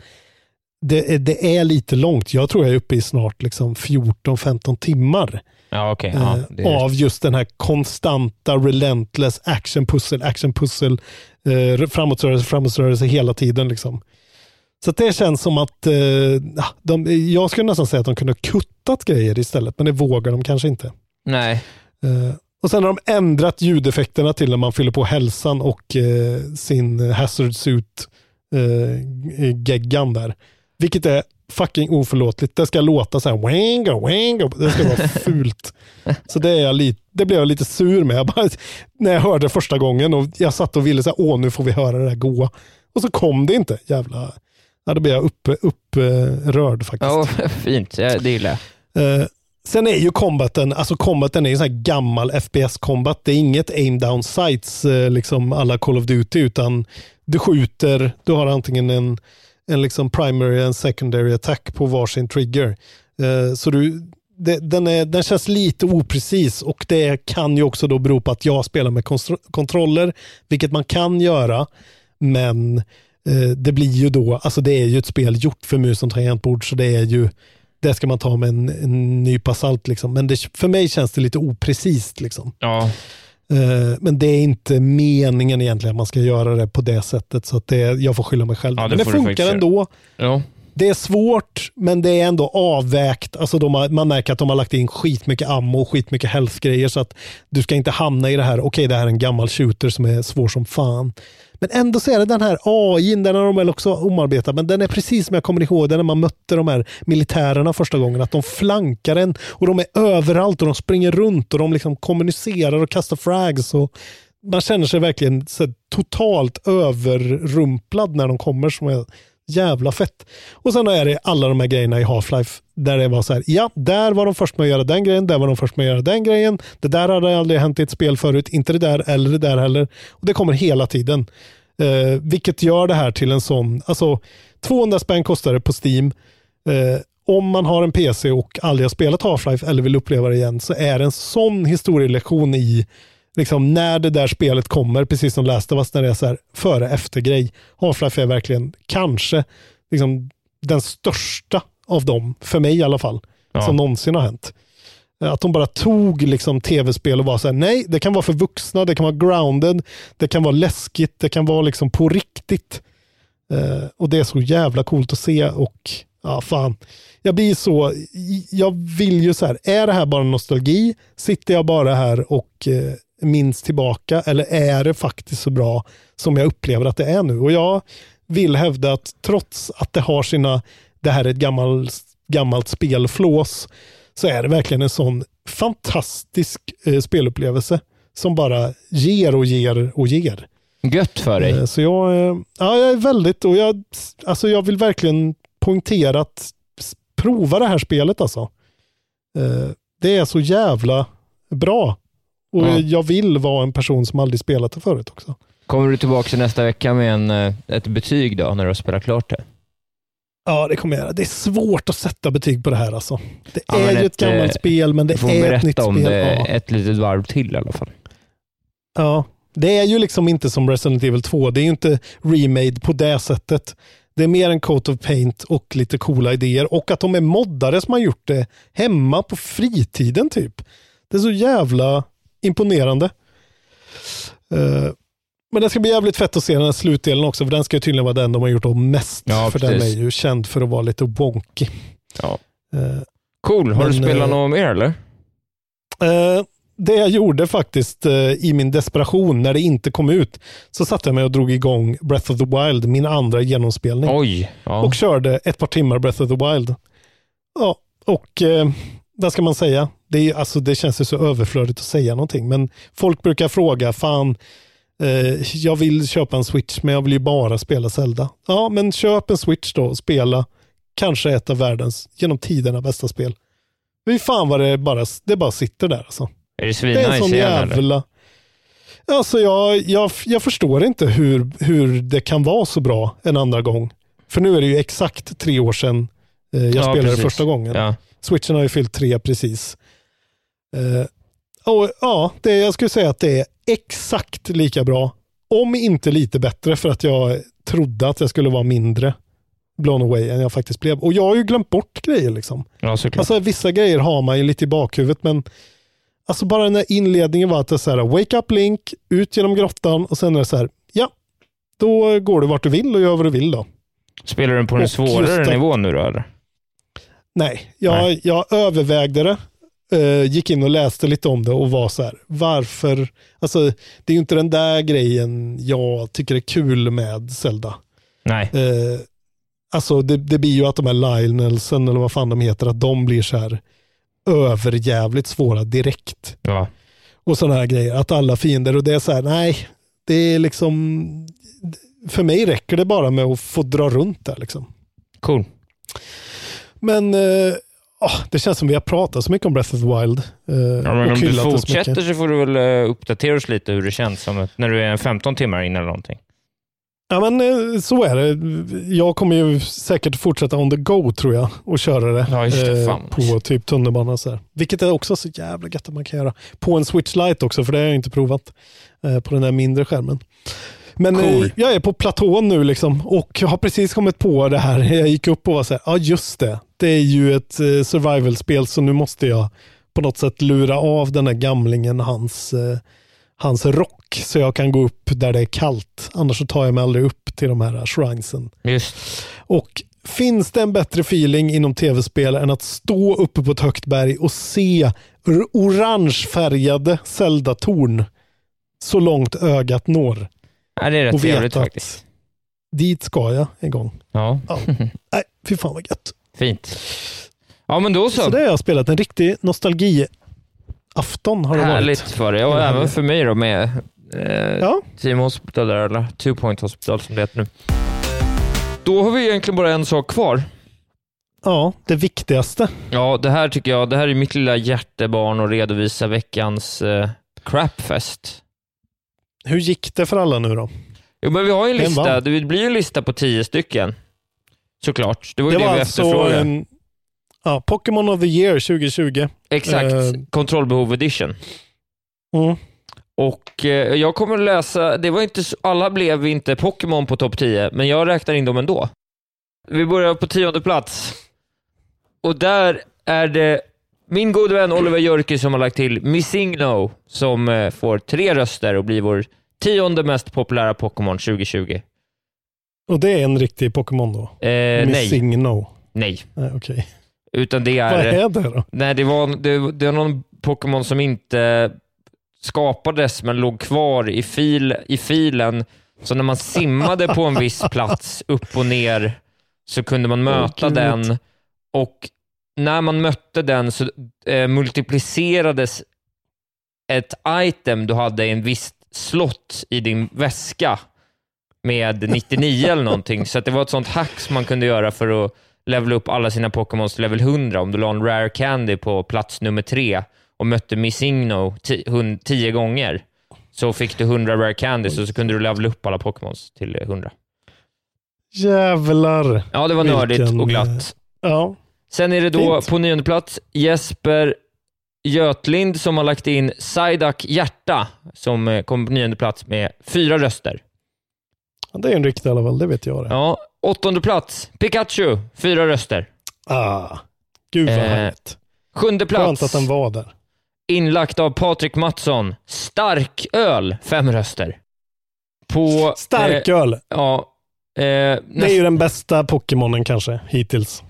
det, är- det är lite långt. Jag tror jag är uppe i snart liksom 14-15 timmar Ja, ja, eh, det är- av just den här konstanta relentless action pussel, action pussel, eh, framåtrörelse, framåtrörelse hela tiden. Liksom. Så det känns som att eh, ja, de, jag skulle nästan säga att de kunde ha kuttat grejer istället, men det vågar de kanske inte. Nej. Eh, och sen har de ändrat ljudeffekterna till när man fyller på hälsan och eh, sin hazard suit eh, geggan där. Vilket är fucking oförlåtligt. Det ska låta så här wango, wango. Det ska vara fult. Så det, är jag lite, det blev jag lite sur med. Jag bara, när jag hörde första gången och jag satt och ville säga åh nu får vi höra det här goa. Och så kom det inte. Jävla... Ja, då blev jag upprörd upp, eh, rörd faktiskt. Ja, fint. Ja, det gillar jag. Eh, sen är ju combaten, alltså combaten är en sån här gammal FPS-combat. Det är inget aim down sights, eh, liksom alla Call of Duty, utan du skjuter, du har antingen en, en liksom primary och en secondary attack på varsin trigger. Eh, så du, det, den, är, den känns lite oprecis och det kan ju också då bero på att jag spelar med kontroller, vilket man kan göra, men eh, det blir ju då, alltså det är ju ett spel gjort för mus och tangentbord, så det är ju, det ska man ta med en, en nypa salt liksom. Men det, för mig känns det lite oprecist liksom. Ja. Eh, men det är inte meningen egentligen att man ska göra det på det sättet, så att det, jag får skylla mig själv. Ja, det men det funkar ändå. Ja. Det är svårt, men det är ändå avvägt. Alltså har, man märker att de har lagt in skitmycket ammo och skitmycket health-grejer så att du ska inte hamna i det här, okej det här är en gammal shooter som är svår som fan. Men ändå så är det den här AI, den har de väl också omarbetat, men den är precis som jag kommer ihåg den när man mötte de här militärerna första gången, att de flankar en och de är överallt och de springer runt och de liksom kommunicerar och kastar frags. Och man känner sig verkligen så totalt överrumplad när de kommer som är jävla fett. Och sen är det alla de här grejerna i Half-Life där det var så här, ja, där var de först med att göra den grejen, där var de först med att göra den grejen. Det där hade aldrig hänt i ett spel förut, inte det där eller det där heller. Och det kommer hela tiden. Eh, vilket gör det här till en sån, alltså 200 spänn kostar det på Steam. Eh, om man har en PC och aldrig har spelat Half-Life eller vill uppleva det igen så är det en sån historielektion i liksom, när det där spelet kommer, precis som Last of Us, när det är så här före efter grej. Half-Life är verkligen kanske liksom, den största av dem, för mig i alla fall, Ja. som någonsin har hänt. Att de bara tog liksom tv-spel och var så här, nej, det kan vara för vuxna, det kan vara grounded, det kan vara läskigt, det kan vara liksom på riktigt. Eh, och det är så jävla coolt att se och ja, fan. Jag blir så, jag vill ju så här, är det här bara nostalgi? Sitter jag bara här och eh, minns tillbaka eller är det faktiskt så bra som jag upplever att det är nu? Och jag vill hävda att trots att det har sina, det här är ett gammalt, gammalt spelflås, så är det verkligen en sån fantastisk eh, spelupplevelse som bara ger och ger och ger. Gött för dig. Eh, Så jag, eh, ja, jag är väldigt, och jag, alltså jag vill verkligen poängtera att s- prova det här spelet alltså. Eh, Det är så jävla bra. Och Ja. jag vill vara en person som aldrig spelat det förut också. Kommer du tillbaka till nästa vecka med en, eh, ett betyg då, när du har spelat klart det? Ja, det kommer jag göra. Det är svårt att sätta betyg på det här alltså. Det Ja, är ju ett, ett, gammalt eh, spel, men det Du får är ett nytt berätta om spel. det Ja. ett litet varv till i alla fall. Ja, det är ju liksom inte som Resident Evil 2. Det är ju inte remade på det sättet. Det är mer en coat of paint och lite coola idéer och att de är moddare som har gjort det hemma på fritiden typ. Det är så jävla imponerande. Eh, men det ska bli jävligt fett att se den här slutdelen också, för den ska ju tydligen vara den de har gjort om mest. Ja, för den är ju känd för att vara lite wonky. Ja. Eh, Cool. Har du Men, spelat eh, något mer eller? Eh, det jag gjorde faktiskt eh, i min desperation när det inte kom ut, så satte jag mig och drog igång Breath of the Wild, min andra genomspelning. Oj. Ja. Och körde ett par timmar Breath of the Wild. Ja, och eh, vad ska man säga? Det, är, alltså, det känns ju så överflödigt att säga någonting, men folk brukar fråga, fan, eh, jag vill köpa en Switch, men jag vill ju bara spela Zelda. Ja, men köp en Switch då och spela kanske ett av världens, genom tiderna, bästa spel. Fy fan vad det bara, det bara sitter där alltså. Är det Det är en svinnice sån igen eller? jävla... Alltså jag, jag, jag förstår inte hur, hur det kan vara så bra en andra gång. För nu är det ju exakt tre år sedan eh, jag Ja, spelade precis. första gången. Ja. Switchen har ju fyllt tre precis. Eh, och, ja, det, jag skulle säga att det är exakt lika bra, om inte lite bättre, för att jag trodde att jag skulle vara mindre blown away än jag faktiskt blev. Och jag har ju glömt bort grejer liksom. Ja. Alltså vissa grejer har man ju lite i bakhuvudet, men alltså bara den här inledningen var att det är så här, wake up link, ut genom grottan och sen är det så här, ja, då går du vart du vill och gör vad du vill då. Spelar du på den Och svårare nivån nu då eller? Nej, jag, jag övervägde det. eh, gick in och läste lite om det och var så här, varför? Alltså, det är ju inte den där grejen jag tycker är kul med Zelda. Nej. Eh, alltså det, det blir ju att de här Lionelsen eller vad fan de heter, att de blir så här överjävligt svåra direkt. Ja. Och sådana här grejer, att alla fiender, och det är så här, nej, det är liksom, för mig räcker det bara med att få dra runt där liksom. Cool. Men eh, ah, det känns som vi har pratat så mycket om Breath of the Wild. eh, Ja, men om du så fortsätter mycket. så får du väl eh, uppdatera oss lite hur det känns som när du är 15 timmar in eller någonting. Ja men eh, så är det. Jag kommer ju säkert fortsätta on the go tror jag och köra det, Ja, det. eh, på typ tunnelbana. Så här. Vilket är också så jävla gött att man kan göra. På en Switch Lite också, för det har jag inte provat. Eh, på den där mindre skärmen. Men eh, Cool. jag är på platån nu liksom och har precis kommit på det här. Jag gick upp och var så här, ja just det. Det är ju ett survival-spel så nu måste jag på något sätt lura av den här gamlingen hans, hans rock så jag kan gå upp där det är kallt. Annars så tar jag mig aldrig upp till de här shrinesen. Just. Och finns det en bättre feeling inom tv-spel än att stå uppe på ett högt berg och se orangefärgade Zelda-torn så långt ögat når? Ja, det är rätt Och trevligt faktiskt. Dit ska jag en gång. Ja. Ja. Nej, fy fan vad gött. Fint. Ja, men då så. Så det har jag spelat. En riktig nostalgi-afton har det Härligt varit. för dig och även för mig då med eh, Ja. Team Hospital där, eller Two Point Hospital som det heter nu. Då har vi egentligen bara en sak kvar. Ja, det viktigaste. Ja, det här tycker jag, det här är mitt lilla hjärtebarn att redovisa veckans eh, crapfest. Hur gick det för alla nu då? Jo, men vi har ju en lista. Det blir ju en lista på tio stycken. Såklart. Det var ju det, var vi alltså efterfrågade. en ja, Pokémon of the year 2020. Exakt. Eh, Kontrollbehov edition. Mm. Och eh, jag kommer att läsa, det var inte alla blev inte Pokémon på topp 10, men jag räknar in dem ändå. Vi börjar på tionde plats. Och där är det min gode vän Oliver Jörke som har lagt till Missingno som eh, får tre röster och blir vår tionde mest populära Pokémon 2020. Och det är en riktig Pokémon då? Eh, nej. Missing No. Nej. Nej, okej. Utan det är... Vad är det då? Nej, det var, det, det var någon Pokémon som inte skapades men låg kvar i, fil, i filen. Så när man simmade på en viss plats upp och ner så kunde man möta Gud. den och när man mötte den så eh, multiplicerades ett item du hade i en viss slott i din väska med 99 eller någonting. Så att det var ett sånt hack som man kunde göra för att levela upp alla sina Pokémons till level 100. Om du la en Rare Candy på plats nummer tre och mötte Missingno 10 gånger så fick du 100 Rare Candies och så kunde du levela upp alla Pokémons till 100. Jävlar. Ja, det var nördigt Vilken, och glatt. Ja. Sen är det då Fint. på nionde plats Jesper Götlind som har lagt in Psyduck Hjärta som eh, kommer på nionde plats med fyra röster. Ja, Det är en riktig i alla fall, det vet jag. Det. Ja, åttonde plats Pikachu, fyra röster. Ah, gud vad Eh, härligt. Sjunde plats Skönt att den var där. inlagt av Patrik Mattsson. Stark öl, fem röster. På... Starköl. Eh, ja. Eh, Det är ju den bästa Pokémonen kanske hittills.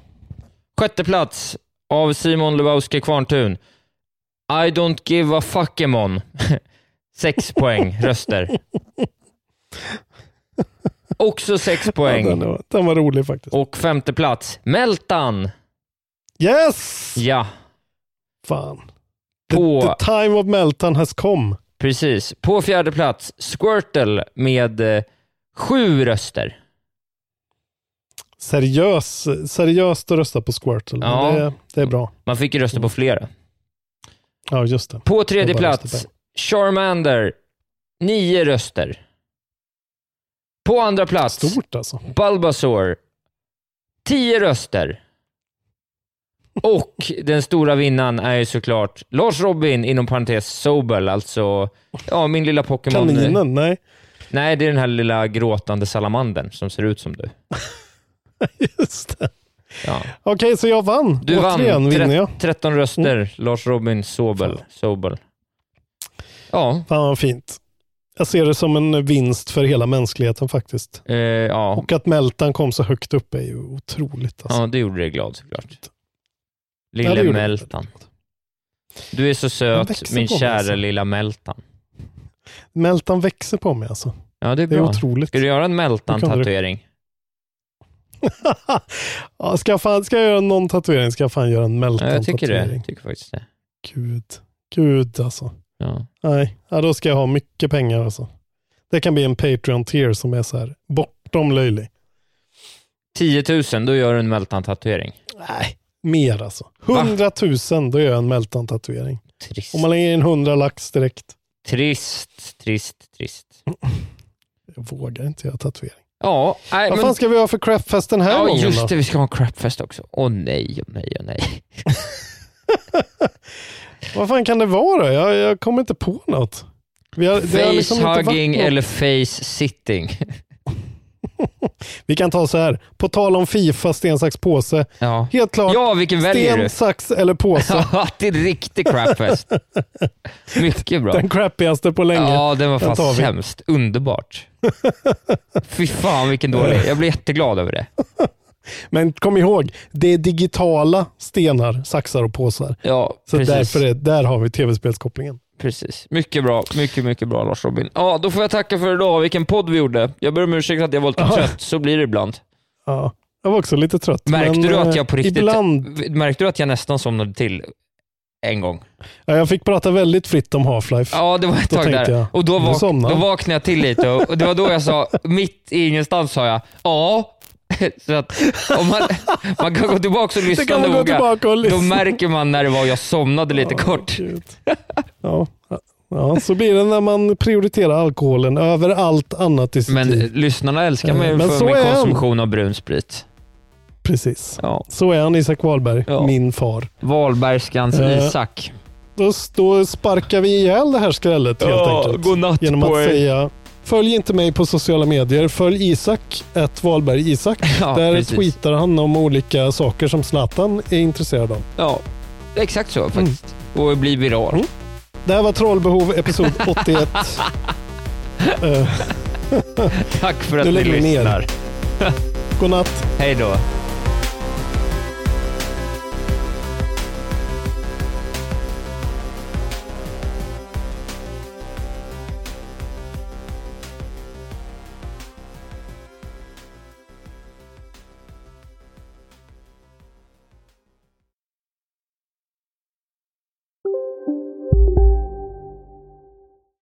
Sjätte plats av Simon Lebowski Kvarntun. I don't give a fuckemon. Sex poäng röster. Också sex Ja, poäng. den, var, den var rolig faktiskt. Och femte plats, Meltan. Yes! Ja, Fan. The, På- the time of Meltan has come. precis. På fjärde plats, Squirtle med eh, sju röster. Seriös, seriöst att rösta på Squirtle. Ja. Det, det är bra. Man fick ju rösta på flera. Ja, just det. På tredje plats, Charmander. Nio röster. På andra plats, Stort alltså. Bulbasaur. Tio röster. Och den stora vinnaren är ju såklart Lars Robin, inom parentes Sobel, alltså ja, min lilla Pokémon. Kaninen? Nej. Nej, det är den här lilla gråtande salamandern som ser ut som du. Just det. Ja. Okej, så jag vann. Du Återigen vann tre- jag. 13 röster, Lars Robin Sobel. Sobel. Ja. Fan vad fint. Jag ser det som en vinst för hela mänskligheten faktiskt. Eh, ja. Och att Meltan kom så högt upp är ju otroligt. Alltså. ja, det gjorde dig glad såklart. Ja, Lille gjorde Meltan. Du är så söt, min kära alltså. lilla Meltan. Meltan växer på mig alltså. Ja, det är Det är bra. otroligt. Ska du göra en Meltan-tatuering? ja, ska, jag fan, ska jag göra någon tatuering ska jag fan göra en Ja, Meltan-tatuering. jag tycker det. Jag tycker faktiskt det. Gud. Gud alltså. Ja. Nej, ja, då ska jag ha mycket pengar alltså. Det kan bli en Patreon-tier som är så här bortom löjlig. 10 000, då gör du en Meltan-tatuering. Nej, mer alltså. 100 000, då gör jag en Meltan-tatuering. Trist. Om man lägger in 100 lax direkt. Trist, trist, trist. Jag vågar inte göra tatuering. Ja, nej, Vad men... fan ska vi ha för crapfest den här ja, gången just då? det. Vi ska ha en crapfest också. Åh nej, åh nej, åh nej. Vad fan kan det vara? Jag, jag kommer inte på något. Har, har liksom något. eller face-sitting? vi kan ta så här. På tal om Fifa, sten, sax, påse. Ja. Helt klart. Ja, vilken väljer sten, du? sax eller påse. Ja, det är en riktig crapfest. Mycket bra. Den crappigaste på länge. Ja, den var Den fan sämst. Underbart. Fy fan vilken dålig. Jag blir jätteglad över det. Men kom ihåg, det är digitala stenar, saxar och påsar. Ja, Så precis. därför är, där har vi tv-spelskopplingen. Precis. Mycket bra. Mycket, mycket bra Lars Robin. Ja, då får jag tacka för idag. Vilken podd vi gjorde. Jag ber om ursäkt att jag var lite Ja. trött. Så blir det ibland. Ja, jag var också lite trött. Märkte men, du att eh, jag på riktigt... Ibland, Märkte du att jag nästan somnade till en gång? ja, jag fick prata väldigt fritt om Half-Life. Ja, det var ett tag där. jag, och då, vak- då vaknade jag till lite och, och det var då jag sa, mitt i ingenstans sa jag, ja. Så att om man, man kan gå tillbaka och lyssna kan man gå noga. tillbaka och lyssna. Då märker man när det var jag somnade lite kort. Ja, ja, så blir det när man prioriterar alkoholen över allt annat i sitt Men liv. lyssnarna älskar mig Eh, men för min konsumtion av brun sprit. Precis. Ja. Så är han Isak Wahlberg, Ja. min far. Wahlbergskans Eh, Isak. Då, då sparkar vi ihjäl det här skrället helt Ja, enkelt. godnatt Genom på att er. säga Följ inte mig på sociala medier. Följ Isak, ett Wahlberg Isak. Ja, Där precis. tweetar han om olika saker som Zlatan är intresserad av. Ja, exakt så faktiskt. Mm. Och bli viral. Det här var Trollbehov episod 81. Eh, Tack för att Nu ni vi ner. lyssnar. godnatt. Hej då.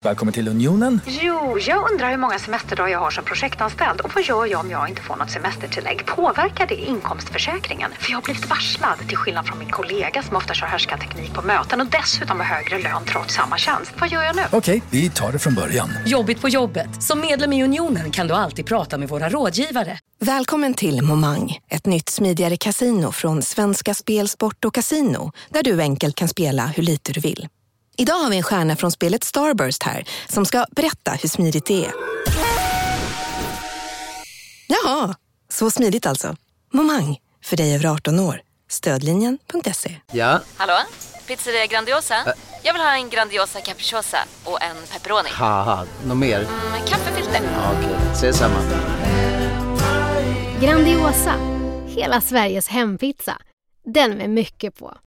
Välkommen till Unionen. Jo, jag undrar hur många semesterdagar jag har som projektanställd och vad gör jag om jag inte får något semestertillägg? Påverkar det inkomstförsäkringen? För jag har blivit varslad, till skillnad från min kollega som ofta kör härskarteknik på möten och dessutom har högre lön trots samma tjänst. Vad gör jag nu? Okej, vi tar det från början. Jobbigt på jobbet. Som medlem i Unionen kan du alltid prata med våra rådgivare. Välkommen till Momang, ett nytt smidigare casino från Svenska Spel, Sport och Casino där du enkelt kan spela hur lite du vill. Idag har vi en stjärna från spelet Starburst här som ska berätta hur smidigt det är. Jaha, så smidigt alltså. Momang, för dig över 18 år. Stödlinjen.se. Ja, Hallå? Pizzeria Grandiosa? Jag vill ha en Grandiosa capriciosa och en pepperoni. något mer? Med kaffefilter. Ja, Okej, ses samma. Grandiosa, hela Sveriges hempizza. Den med mycket på.